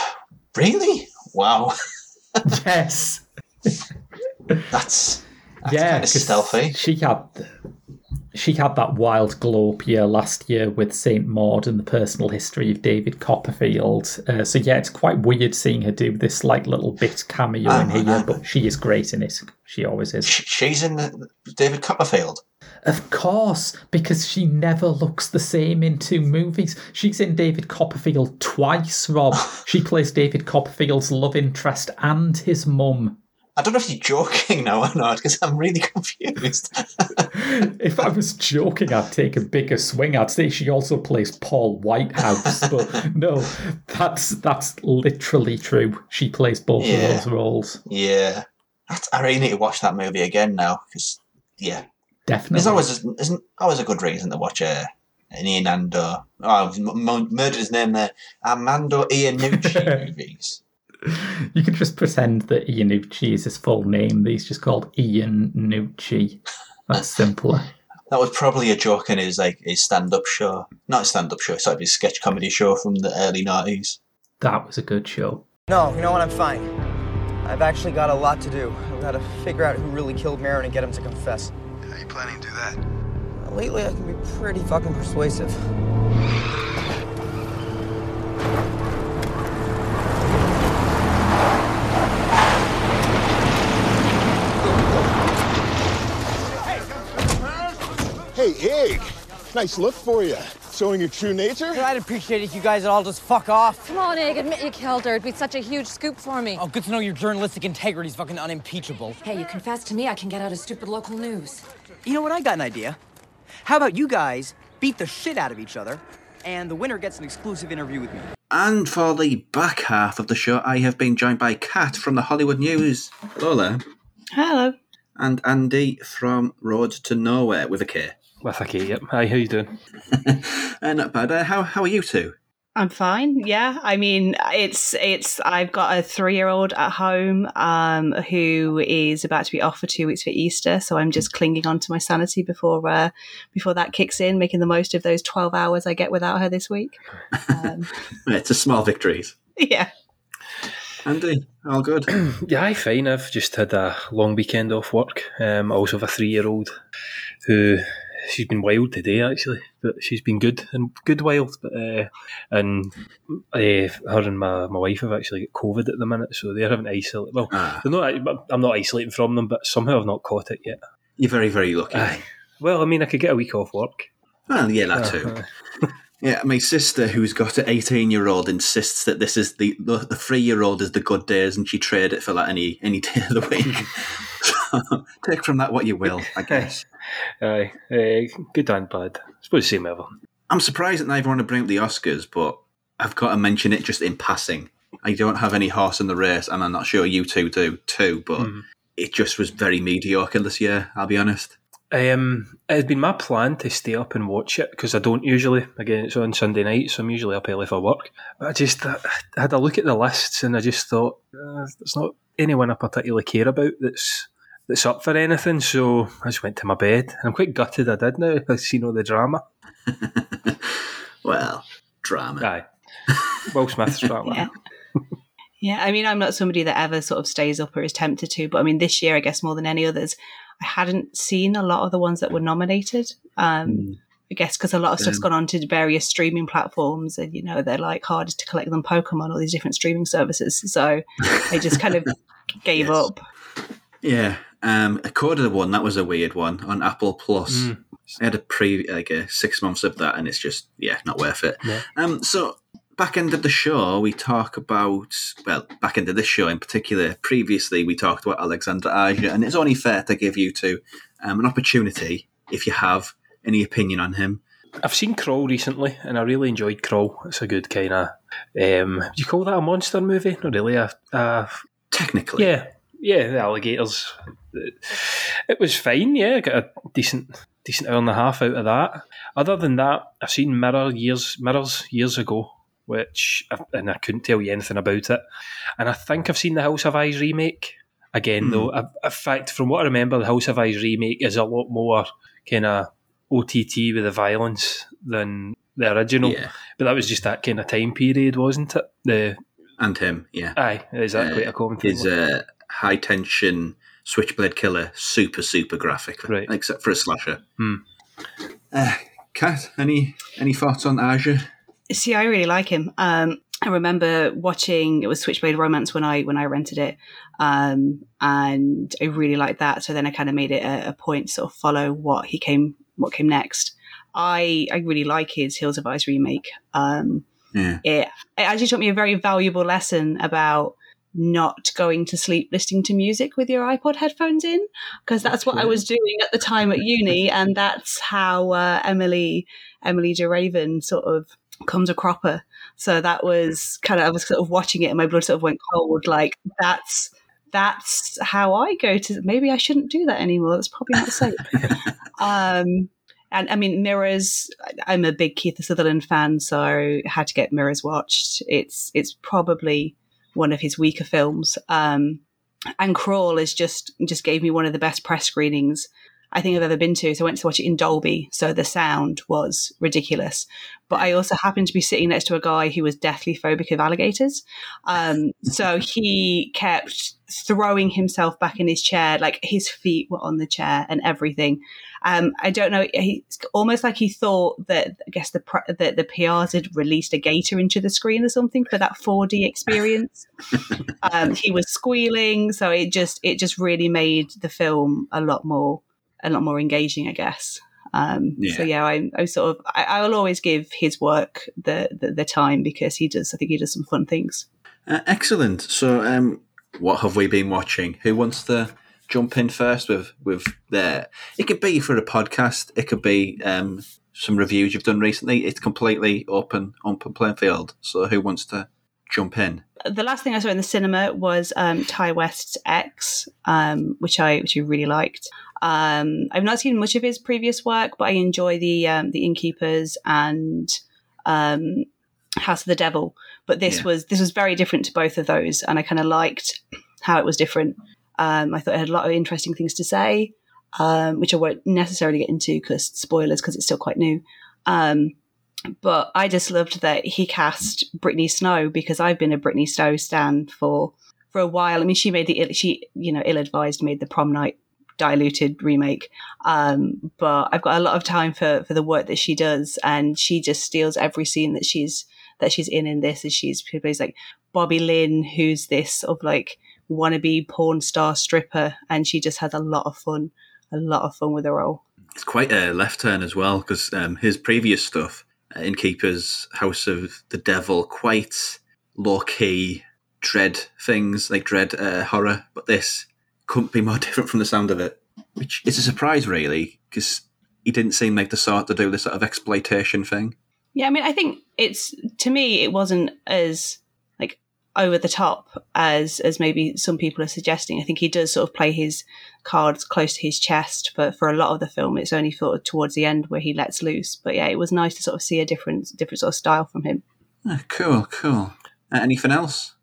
Really? Wow, yes. that's, that's yeah, kind of stealthy. She had she had that wild glow year last year with Saint Maud and the personal history of David Copperfield. Uh, so yeah, it's quite weird seeing her do this like little bit cameo Ah, in here, ah. but she is great in it. She always is. She's in the David Copperfield. Of course, because she never looks the same in two movies. She's in David Copperfield twice, Rob. she plays David Copperfield's love interest and his mum. I don't know if you're joking now or not because I'm really confused. if I was joking, I'd take a bigger swing. I'd say she also plays Paul Whitehouse, but no, that's that's literally true. She plays both Yeah. of those roles. yeah, That's, I really need to watch that movie again now because yeah, Definitely. there's always a, isn't always a good reason to watch a an Ian Ando. Oh, I've m- m- murdered his name there. Armando Iannucci movies. You could just pretend that Iannucci is his full name. He's just called Ian Nucci. That's simpler. That was probably a joke in his like his stand up show, not a stand up show, sort of his sketch comedy show from the early nineties. That was a good show. No, you know what? I'm fine. I've actually got a lot to do. I've got to figure out who really killed Marin and get him to confess. How you planning to do that? Lately, I can be pretty fucking persuasive. Hey, Ig! Nice look for you. Showing your true nature? I'd appreciate it if you guys would all just fuck off. Come on, Egg, admit you killed her. It'd be such a huge scoop for me. Oh, good to know your journalistic integrity's fucking unimpeachable. Hey, you confess to me, I can get out of stupid local news. You know what? I got an idea. How about you guys beat the shit out of each other, and the winner gets an exclusive interview with me? And for the back half of the show, I have been joined by Kat from the Hollywood News. Hello there. Hello. And Andy from Road to Knowhere with a K. With a K, yep. Hi, how you doing? Uh, not bad. Uh, how, how are you two? I'm fine. Yeah, I mean, it's it's. I've got a three year old at home um, who is about to be off for two weeks for Easter, so I'm just clinging on to my sanity before uh, before that kicks in, making the most of those twelve hours I get without her this week. Um, It's a small victories. yeah. Andy, all good? yeah, I'm fine. I've just had a long weekend off work. Um, I also have a three year old who she's been wild today actually, but she's been good and good wild. But uh, and uh, her and my, my wife have actually got COVID at the minute, so they're having to isolate. Well, Ah. they're not. I'm not isolating from them, but somehow I've not caught it yet. You're very, very lucky. Aye. Well, I mean, I could get a week off work. Well, yeah, that too. Yeah, my sister, who's got an 18 year old, insists that this is the the, the three year old is the good days, and she trade it for like any any day of the week. so, take from that what you will, I guess. Aye, uh, good and bad. I suppose same ever. I'm surprised that neither want to bring up the Oscars, but I've got to mention it just in passing. I don't have any horse in the race, and I'm not sure you two do too, but it just was very mediocre this year, I'll be honest. Um, it had been my plan to stay up and watch it because I don't usually. Again, it's on Sunday night, so I'm usually up early for work. But I just I had a look at the lists and I just thought uh, there's not anyone I particularly care about that's that's up for anything. So I just went to my bed. I'm quite gutted I did now. I've seen all the drama. Well, drama. Aye, Will Smith's drama. Yeah. Yeah, I mean, I'm not somebody that ever sort of stays up or is tempted to, but I mean, this year, I guess more than any others, I hadn't seen a lot of the ones that were nominated. Um, I guess because a lot of stuff's gone on to various streaming platforms, and you know they're like hardest to collect than Pokemon, all these different streaming services. So I just kind of gave up. Yeah, um, a CODA one that was a weird one on Apple Plus. Mm. I had a pre like a six months of that, and it's just yeah, not worth it. Yeah. Um, so back end of the show, we talk about well, back end of this show in particular. Previously, we talked about Alexandre Aja, and it's only fair to give you two um, an opportunity if you have any opinion on him. I've seen Crawl recently, and I really enjoyed Crawl. It's a good kind of. Um, do you call that a monster movie? Not really. A, a Technically, Yeah, yeah, the alligators. It was fine. Yeah, I got a decent, decent hour and a half out of that. Other than that, I've seen Mirror years, Mirrors years ago, which and I couldn't tell you anything about it. And I think I've seen the Hills Have Eyes remake again, Hmm. though. I- In fact, from what I remember, the Hills Have Eyes remake is a lot more kind of OTT with the violence than the original. Yeah. But that was just that kind of time period, wasn't it? The and him, yeah. aye, is that Uh, quite a common thing? His uh, high tension switchblade killer, super super graphic, Right. Except for a slasher. Hmm. Uh, Kat, any any thoughts on Aja? See, I really like him. Um, I remember watching it was Switchblade Romance when I when I rented it, um, and I really liked that. So then I kind of made it a, a point to sort of follow what he came what came next. I I really like his Hills Have Eyes remake. Um, Yeah. it, it actually taught me a very valuable lesson about not going to sleep listening to music with your iPod headphones in because that's what I was doing at the time at uni, and that's how uh, Emilie Emilie DeRaven sort of comes a cropper. So that was kind of I was sort of watching it, and my blood sort of went cold. Like that's that's how I go to. Maybe I shouldn't do that anymore. That's probably not safe. um, and I mean, Mirrors. I'm a big Kiefer Sutherland fan, so I had to get Mirrors watched. It's it's probably one of his weaker films. Um, and Crawl is just just gave me one of the best press screenings I think I've ever been to. So I went to watch it in Dolby, so the sound was ridiculous. But I also happened to be sitting next to a guy who was deathly phobic of alligators. Um, so he kept throwing himself back in his chair, like his feet were on the chair and everything. Um, I don't know. He almost like he thought that I guess the the, the PRs had released a gator into the screen or something for that 4D experience. um, he was squealing, so it just it just really made the film a lot more a lot more engaging, I guess. Um, Yeah. So yeah, I, I sort of I, I will always give his work the, the the time because he does. I think he does some fun things. Uh, excellent. So, um, what have we been watching? Who wants to jump in first with with their? It could be for a podcast. It could be um, some reviews you've done recently. It's completely open open playing field. So, who wants to jump in? the last thing I saw in the cinema was um, Ti West's X, um, which I which I really liked. Um, I've not seen much of his previous work, but I enjoy the um, the Innkeepers and um, House of the Devil. But this Yeah. was this was very different to both of those, and I kind of liked how it was different. Um, I thought it had a lot of interesting things to say, um, which I won't necessarily get into because spoilers, because it's still quite new. Um, but I just loved that he cast Brittany Snow because I've been a Brittany Snow stan for for a while. I mean, she made the ill- she you know ill advised made the prom night diluted remake, um, but I've got a lot of time for for the work that she does, and she just steals every scene that she's that she's in in this. As she's she plays like Bobby Lynn, who's this sort of like wannabe porn star stripper, and she just had a lot of fun, a lot of fun with the role. It's quite a left turn as well because um, his previous stuff, uh, Innkeeper's House of the Devil, quite low key, dread things like dread uh, horror. But this couldn't be more different from the sound of it, which is a surprise, really, because he didn't seem like the sort to do this sort of exploitation thing. Yeah, I mean, I think it's to me it wasn't as over the top as as maybe some people are suggesting. I think he does sort of play his cards close to his chest, but for a lot of the film, it's only sort of towards the end where he lets loose. But yeah, it was nice to sort of see a different different sort of style from him. Ah, cool, cool. Uh, anything else?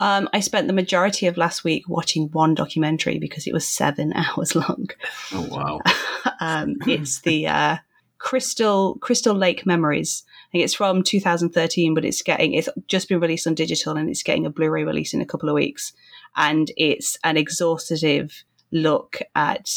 Um, I spent the majority of last week watching one documentary because it was seven hours long. Oh wow! um, it's the uh, Crystal Crystal Lake Memories. Think it's from 2013, but it's getting it's just been released on digital and it's getting a Blu-ray release in a couple of weeks. And it's an exhaustive look at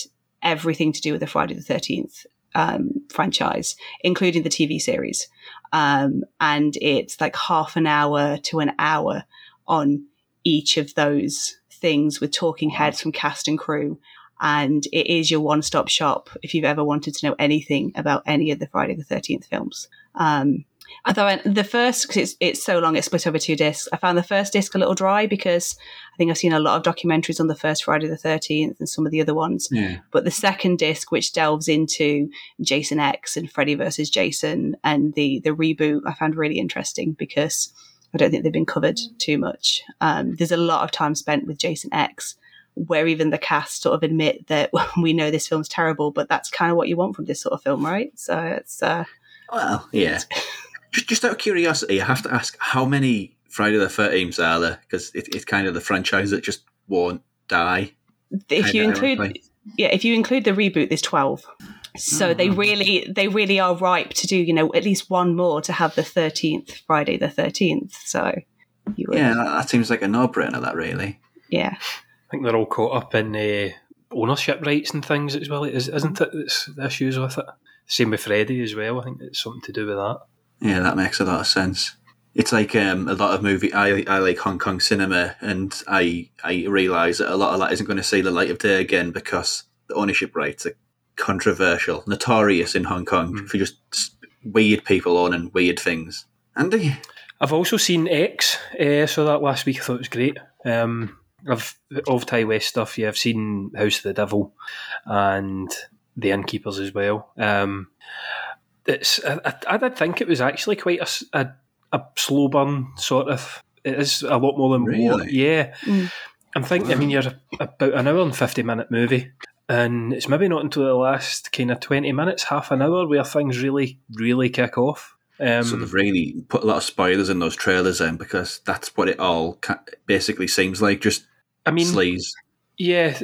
everything to do with the Friday the 13th um, franchise, including the TV series. Um, and it's like half an hour to an hour on each of those things with talking heads from cast and crew. And it is your one stop shop if you've ever wanted to know anything about any of the Friday the 13th films. Um, I thought the first, because it's, it's so long, it's split over two discs. I found the first disc a little dry because I think I've seen a lot of documentaries on the first Friday the 13th and some of the other ones. Yeah. But the second disc, which delves into Jason X and Freddy versus Jason and the, the reboot, I found really interesting because I don't think they've been covered too much. Um, there's a lot of time spent with Jason X, where even the cast sort of admit that we know this film's terrible, but that's kind of what you want from this sort of film, right? So it's uh, Well, yeah. just, just out of curiosity, I have to ask how many Friday the Thirteenth are there? Because it, it's kind of the franchise that just won't die. if you include ironically. yeah if you include the reboot there's 12 so they really they really are ripe to do you know at least one more to have the 13th friday the 13th so you Yeah, that, that seems like a no-brainer. That really. yeah I think they're all caught up in uh, ownership rights and things as well, is, isn't it? It's the issues with it. Same with Freddy as well. I think it's something to do with that. Yeah, that makes a lot of sense. It's like um, a lot of movie. I I like Hong Kong cinema, and I I realise that a lot of that isn't going to see the light of day again because the ownership rights are controversial, notorious in Hong Kong for just weird people owning weird things. Andy, I've also seen X. Uh, so that last week I thought it was great. Um, I've of Ti West stuff. Yeah, I've seen House of the Devil and The Innkeepers as well. Um, it's I, I, I did think it was actually quite a slow burn sort of. It is a lot more than what, Really? yeah. I'm thinking. I mean, you're about an hour and fifty minute movie, and it's maybe not until the last kind of twenty minutes, half an hour, where things really, really kick off. Um, so they've really put a lot of spoilers in those trailers in because that's what it all basically seems like. Just I mean, sleaze. Yeah,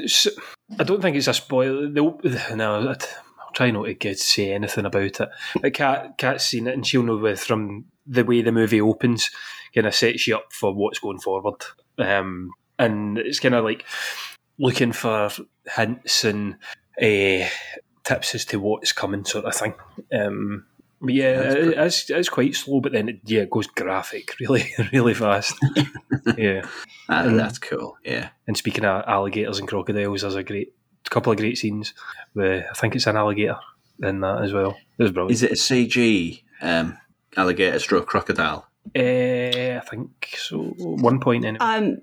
I don't think it's a spoiler. The, no, I'll try not to get, say anything about it. But Kat, Kat's seen it, and she'll know with from the way the movie opens, kind of sets you up for what's going forward. Um, and it's kind of like looking for hints and uh, tips as to what's coming, sort of thing. Um, yeah, That's it, it's, it's quite slow, but then it, yeah, it goes graphic really, really fast. yeah, Ah, And- that's cool. Yeah. and speaking of alligators and crocodiles, there's a great couple of great scenes where I think it's an alligator in that as well. It was brilliant. Is it a CG um, alligator stroke crocodile? Uh, I think so. One point anyway. Um,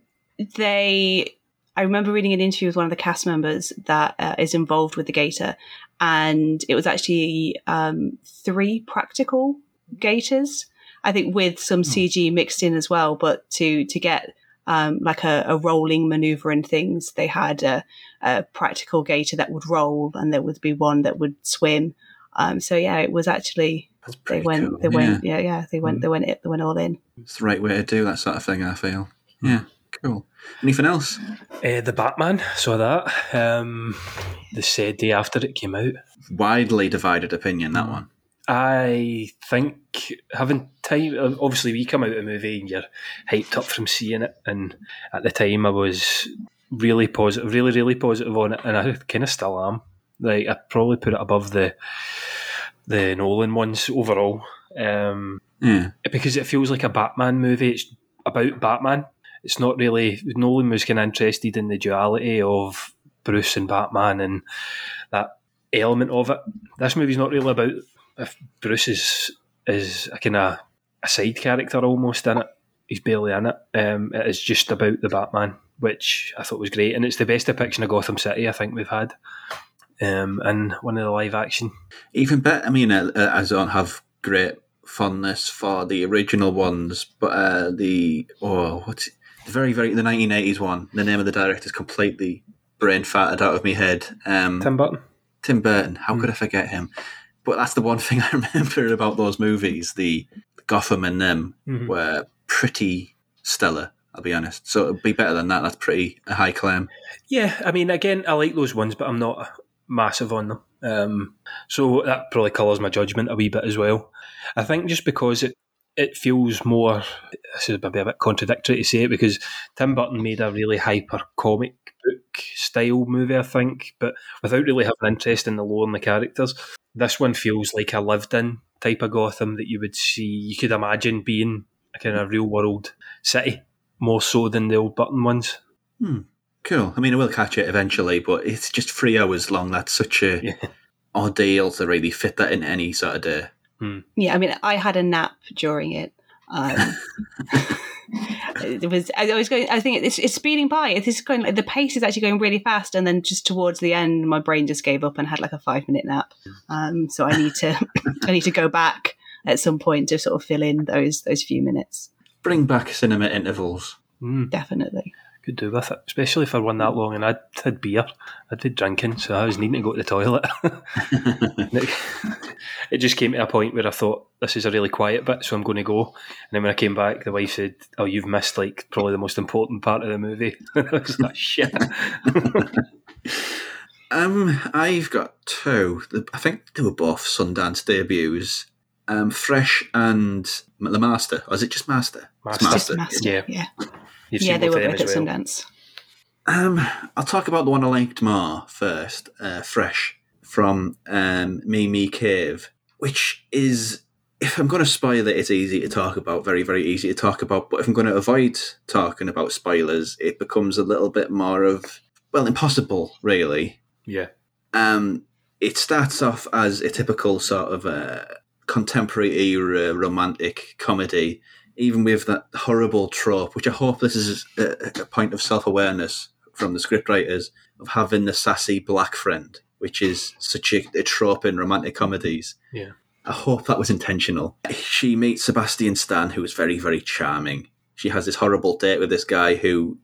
they, I remember reading an interview with one of the cast members that uh, is involved with the gator, and it was actually um, three practical gators. I think with some CG mixed in as well, but to to get um, like a, a rolling maneuver and things, they had a, a practical gator that would roll, and there would be one that would swim. Um, so yeah, it was actually they went cool, they went yeah yeah they went they went it they went all in. It's the right way to do that sort of thing, I feel. Yeah, cool. Anything else? Uh, the Batman saw that. Um, the said day after it came out. Widely divided opinion, that one. I think having time. Obviously, we come out of the movie and you're hyped up from seeing it, and at the time I was really positive, really, really positive on it, and I kind of still am. Like I probably put it above the the Nolan ones overall, um, Yeah. because it feels like a Batman movie. It's about Batman. It's not really Nolan was kind of interested in the duality of Bruce and Batman and that element of it. This movie's not really about if Bruce is is a kind of a side character almost in it. He's barely in it. Um, it is just about the Batman, which I thought was great, and it's the best depiction of Gotham City I think we've had. Um, and one of the live action. Even better. I mean, uh, I don't have great fondness for the original ones, but uh, the oh, what's very very the nineteen eighties one. The name of the director is completely brain farted out of my head. Um, Tim Burton. Tim Burton. How could I forget him? But that's the one thing I remember about those movies. The Gotham and them Mhm. were pretty stellar. I'll be honest. So it'd be better than that. That's pretty a high claim. Yeah, I mean, again, I like those ones, but I'm not massive on them. Um, so that probably colours my judgment a wee bit as well. I think just because it it feels more, this is maybe a bit contradictory to say it because Tim Burton made a really hyper comic book style movie, I think, but without really having interest in the lore and the characters. This one feels like a lived in type of Gotham that you would see, you could imagine being a kind of real world city more so than the old Burton ones. Hmm. Cool. I mean, I will catch it eventually, but it's just three hours long. That's such a ordeal to really fit that in any sort of day. Yeah, I mean, I had a nap during it. Um, it was. I was going. I think it's, it's speeding by. It is going. The pace is actually going really fast, and then just towards the end, my brain just gave up and had like a five minute nap. Um, so I need to. I need to go back at some point to sort of fill in those those few minutes. Bring back cinema intervals. Definitely. Could do with it, especially for one that long. And I'd had beer, I'd been drinking, so I was needing to go to the toilet. It, it just came to a point where I thought this is a really quiet bit, so I'm going to go. And then when I came back, the wife said, "Oh, you've missed like probably the most important part of the movie." And I was like, "Shit." Um, I've got two. The- I think they were both Sundance debuts. Um, Fresh and The Master. Or is it just Master? It's Just master. Yeah. Yeah. You've yeah, they both were of them both at as well. Sundance. Um, I'll talk about the one I liked more first. Uh, Fresh from um, Mimi Cave, which is, if I'm going to spoil it, it's easy to talk about, very, very easy to talk about. But if I'm going to avoid talking about spoilers, it becomes a little bit more of, well, impossible, really. Yeah. Um, it starts off as a typical sort of uh, contemporary era romantic comedy even with that horrible trope, which I hope this is a, a point of self awareness from the scriptwriters of having the sassy black friend, which is such a, a trope in romantic comedies. Yeah. I hope that was intentional. She meets Sebastian Stan, who is very, very charming. She has this horrible date with this guy who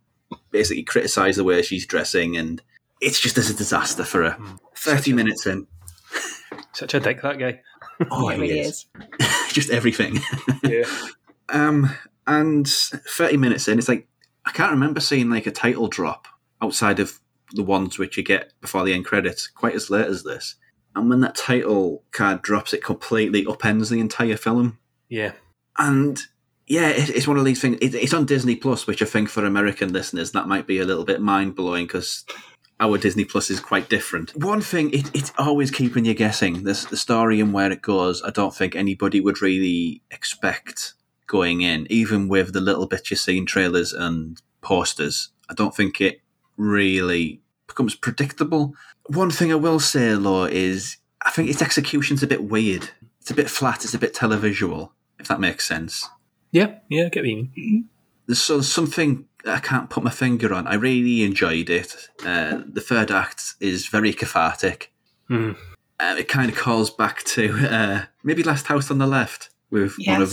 basically criticised the way she's dressing, and it's just as a disaster for her. Hmm. 30 minutes in. Such a dick, that guy. Oh, it he is. is. just everything. Yeah. Um, and 30 minutes in, it's like, I can't remember seeing like a title drop outside of the ones which you get before the end credits quite as late as this. And when that title card drops, it completely upends the entire film. Yeah. And yeah, it, it's one of these things. It, it's on Disney Plus, which I think for American listeners that might be a little bit mind blowing because our Disney Plus is quite different. One thing, it, it's always keeping you guessing. This the story and where it goes. I don't think anybody would really expect going in, even with the little bits you see in trailers and posters. I don't think it really becomes predictable. One thing I will say, though, is I think its execution's a bit weird. It's a bit flat. It's a bit televisual, if that makes sense. Yeah, yeah, I get what you mean. There's so something I can't put my finger on. I really enjoyed it. Uh, the third act is very cathartic. Hmm. Uh, it kind of calls back to uh, maybe Last House on the Left with one of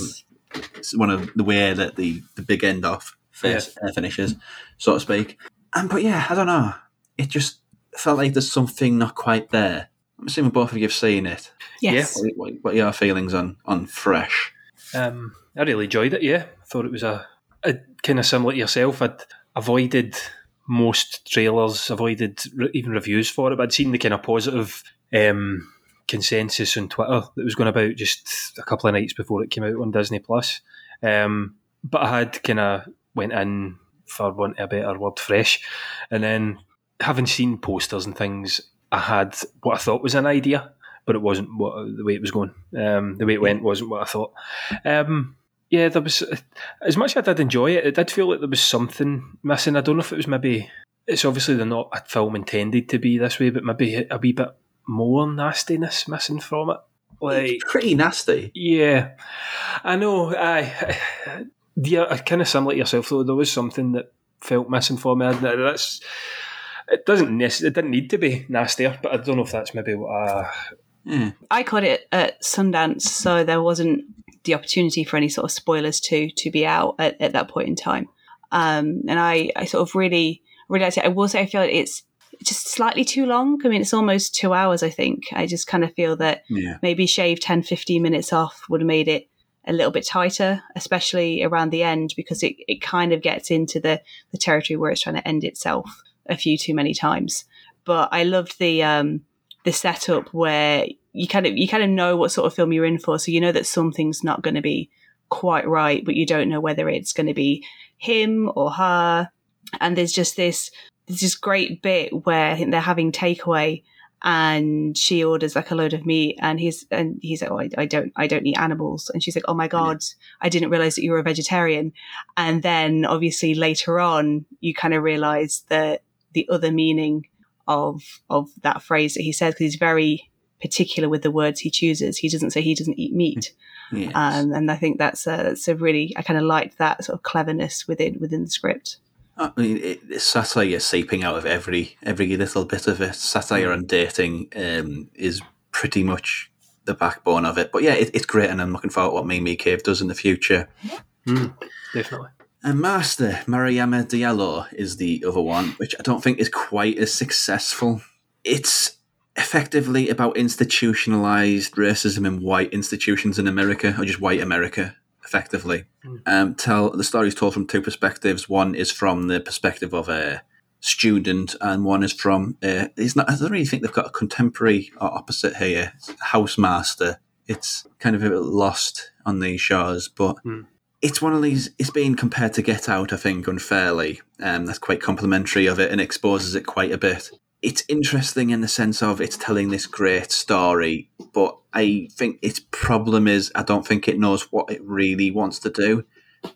Yes. one of the way that the, the big end off face, uh, finishes, so to speak. And but yeah, I don't know. It just felt like there's something not quite there. I'm assuming both of you have seen it. Yes. What, what, what are your feelings on on Fresh? Um, I really enjoyed it. Yeah, I thought it was a, a kind of similar to yourself. I'd avoided most trailers, avoided re- even reviews for it. But I'd seen the kind of positive um, consensus on Twitter that was going about just a couple of nights before it came out on Disney Plus. Um, but I had kind of went in for want of a better word, fresh, and then having seen posters and things, I had what I thought was an idea, but it wasn't what the way it was going. Um, the way it went wasn't what I thought. Um, yeah, there was as much as I did enjoy it. It did feel like there was something missing. I don't know if it was maybe it's obviously they're not a film intended to be this way, but maybe a wee bit more nastiness missing from it. Like pretty nasty. Yeah, I know. I yeah, uh, I kind of similar to yourself though. There was something that felt missing for me. That's it doesn't nec- it didn't need to be nastier, but I don't know if that's maybe what I. I caught it at Sundance, so there wasn't the opportunity for any sort of spoilers to to be out at, at that point in time. Um, and I, I sort of really, really liked it. I will say I feel like it's just slightly too long. I mean, it's almost two hours, I think. I just kind of feel that Yeah. maybe shave 10, 15 minutes off would have made it a little bit tighter, especially around the end, because it, it kind of gets into the, the territory where it's trying to end itself a few too many times. But I loved the um, the setup where you kind of you kind of know what sort of film you're in for, so you know that something's not going to be quite right, but you don't know whether it's going to be him or her. And there's just this there's this great bit where I think they're having takeaway and she orders like a load of meat and he's and he's like oh I, I don't I don't eat animals. And she's like oh my god I didn't realize that you were a vegetarian. And then obviously later on you kind of realize that the other meaning of of that phrase that he says because he's very particular with the words he chooses. He doesn't say he doesn't eat meat. Yes. um, and I think that's a, that's a really I kind of liked that sort of cleverness within within the script I mean, it, it's satire seeping out of every every little bit of it. Satire on dating um, is pretty much the backbone of it. But yeah, it, it's great, and I'm looking forward to what Mimi Cave does in the future. definitely. And Master Mariama Diallo is the other one, which I don't think is quite as successful. It's effectively about institutionalized racism in white institutions in America, or just white America, effectively. Um, tell the story is told from two perspectives. One is from the perspective of a student, and one is from. Uh, it's not. I don't really think they've got a contemporary or opposite here. Housemaster. It's kind of a bit lost on these shows, but it's one of these. It's being compared to Get Out, I think, unfairly. Um, that's quite complimentary of it and exposes it quite a bit. It's interesting in the sense of it's telling this great story, but I think its problem is I don't think it knows what it really wants to do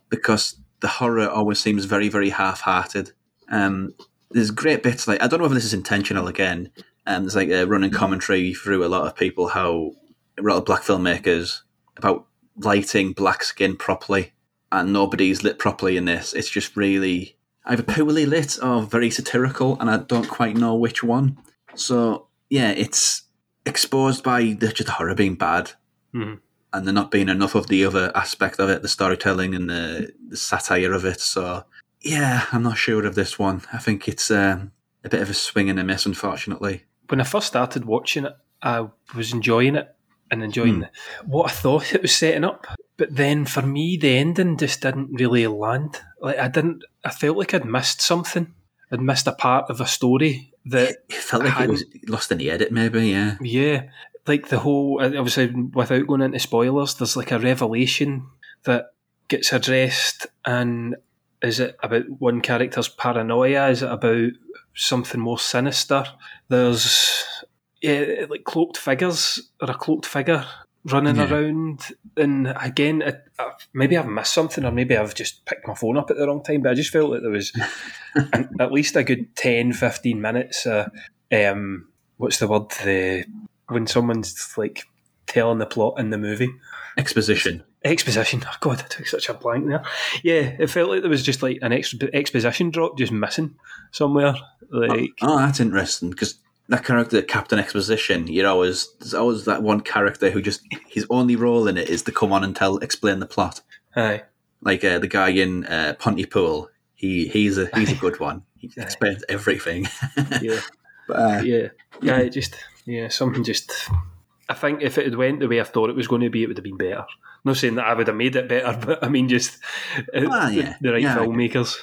because the horror always seems very, very half-hearted. Um, there's great bits like I don't know if this is intentional again. Um, there's like a running commentary through a lot of people how a lot of black filmmakers about lighting black skin properly and nobody's lit properly in this. It's just really either poorly lit or very satirical, and I don't quite know which one. So yeah, it's exposed by the, just the horror being bad, Mhm. and there not being enough of the other aspect of it, the storytelling and the, the satire of it. So yeah, I'm not sure of this one. I think it's um, a bit of a swing and a miss, unfortunately. when I first started watching it, I was enjoying it and enjoying Hmm. the, what I thought it was setting up. But then for me, the ending just didn't really land. Like I didn't. I felt like I'd missed something. I'd missed a part of a story that It felt like it was lost in the edit, maybe. Yeah, Yeah, like the whole. Uh, obviously, without going into spoilers, there's like a revelation that gets addressed, and is it about one character's paranoia? Is it about something more sinister? There's yeah, like cloaked figures or a cloaked figure running Yeah. around, and again, uh, maybe I've missed something, or maybe I've just picked my phone up at the wrong time. But I just felt that there was an, at least a good 10, 15 minutes. Uh, um, what's the word? The when someone's like telling the plot in the movie. exposition. Exposition. Oh God, I took such a blank there. Yeah, it felt like there was just like an extra exposition drop just missing somewhere. Like, Oh, that's interesting because that character, Captain Exposition, you know, always there's always that one character who just his only role in it is to come on and tell, explain the plot. aye, Like uh, the guy in uh, Pontypool, he he's a he's a good one. He explains everything. yeah, But uh, yeah, yeah. Just yeah, something just. I think if it had went the way I thought it was going to be, it would have been better. Not saying that I would have made it better, but I mean just Ah, the- yeah. the, right Yeah, filmmakers.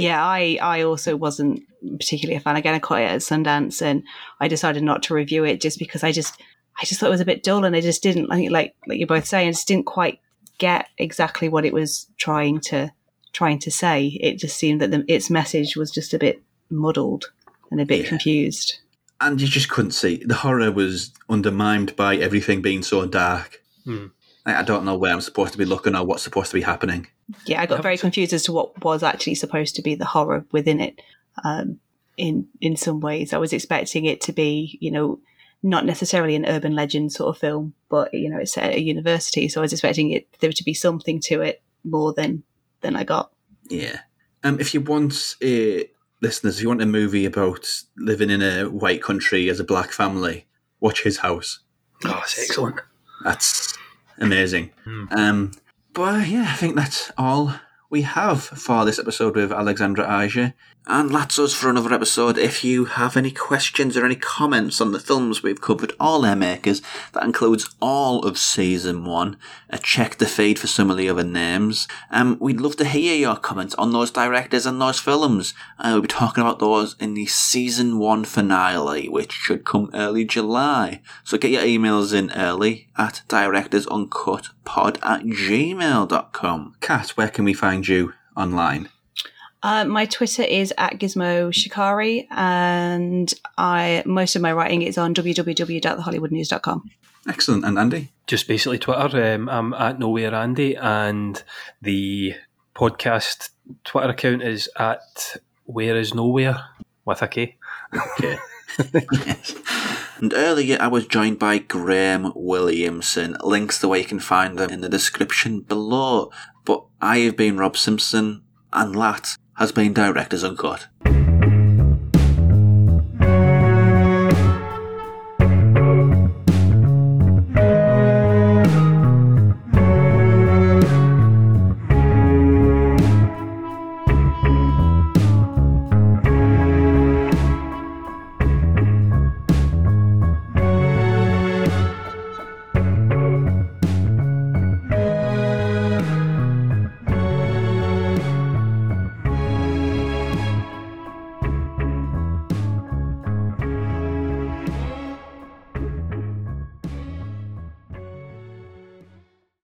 Yeah, I, I also wasn't particularly a fan. Again, I caught it at Sundance, and I decided not to review it just because I just I just thought it was a bit dull, and I just didn't I think like like you're both saying, I just didn't quite get exactly what it was trying to trying to say. It just seemed that the, its message was just a bit muddled and a bit Yeah. confused. and you just couldn't see the horror was undermined by everything being so dark. Hmm. I I don't know where I'm supposed to be looking or what's supposed to be happening. Yeah, I got very confused as to what was actually supposed to be the horror within it. Um, in in some ways, I was expecting it to be, you know, not necessarily an urban legend sort of film, but you know, it's set at a university, so I was expecting it there to be something to it more than than I got. Yeah. Um, if you want, uh, listeners, if you want a movie about living in a white country as a black family, watch His House. Oh, it's excellent. That's amazing. Um, but yeah, I think that's all we have for this episode with Alexandre Aja. And that's us for another episode. If you have any questions or any comments on the films we've covered, all their makers, that includes all of season one. Uh, check the feed for some of the other names. Um, we'd love to hear your comments on those directors and those films. Uh, we'll be talking about those in the season one finale, which should come early July. So get your emails in early at directorsuncutpod at gmail.com. Kat, where can we find you online? Uh, my Twitter is at Gizmo Shikari, and I most of my writing is on www.thehollywoodnews.com. Excellent. And Andy? Just basically Twitter. Um, I'm at Knowhere Andy, and the podcast Twitter account is at Where Is Knowhere with a K. Okay. yes. And earlier I was joined by Graham Williamson. Links to where you can find them in the description below. But I have been Rob Simpson, and that has been Directors Uncut.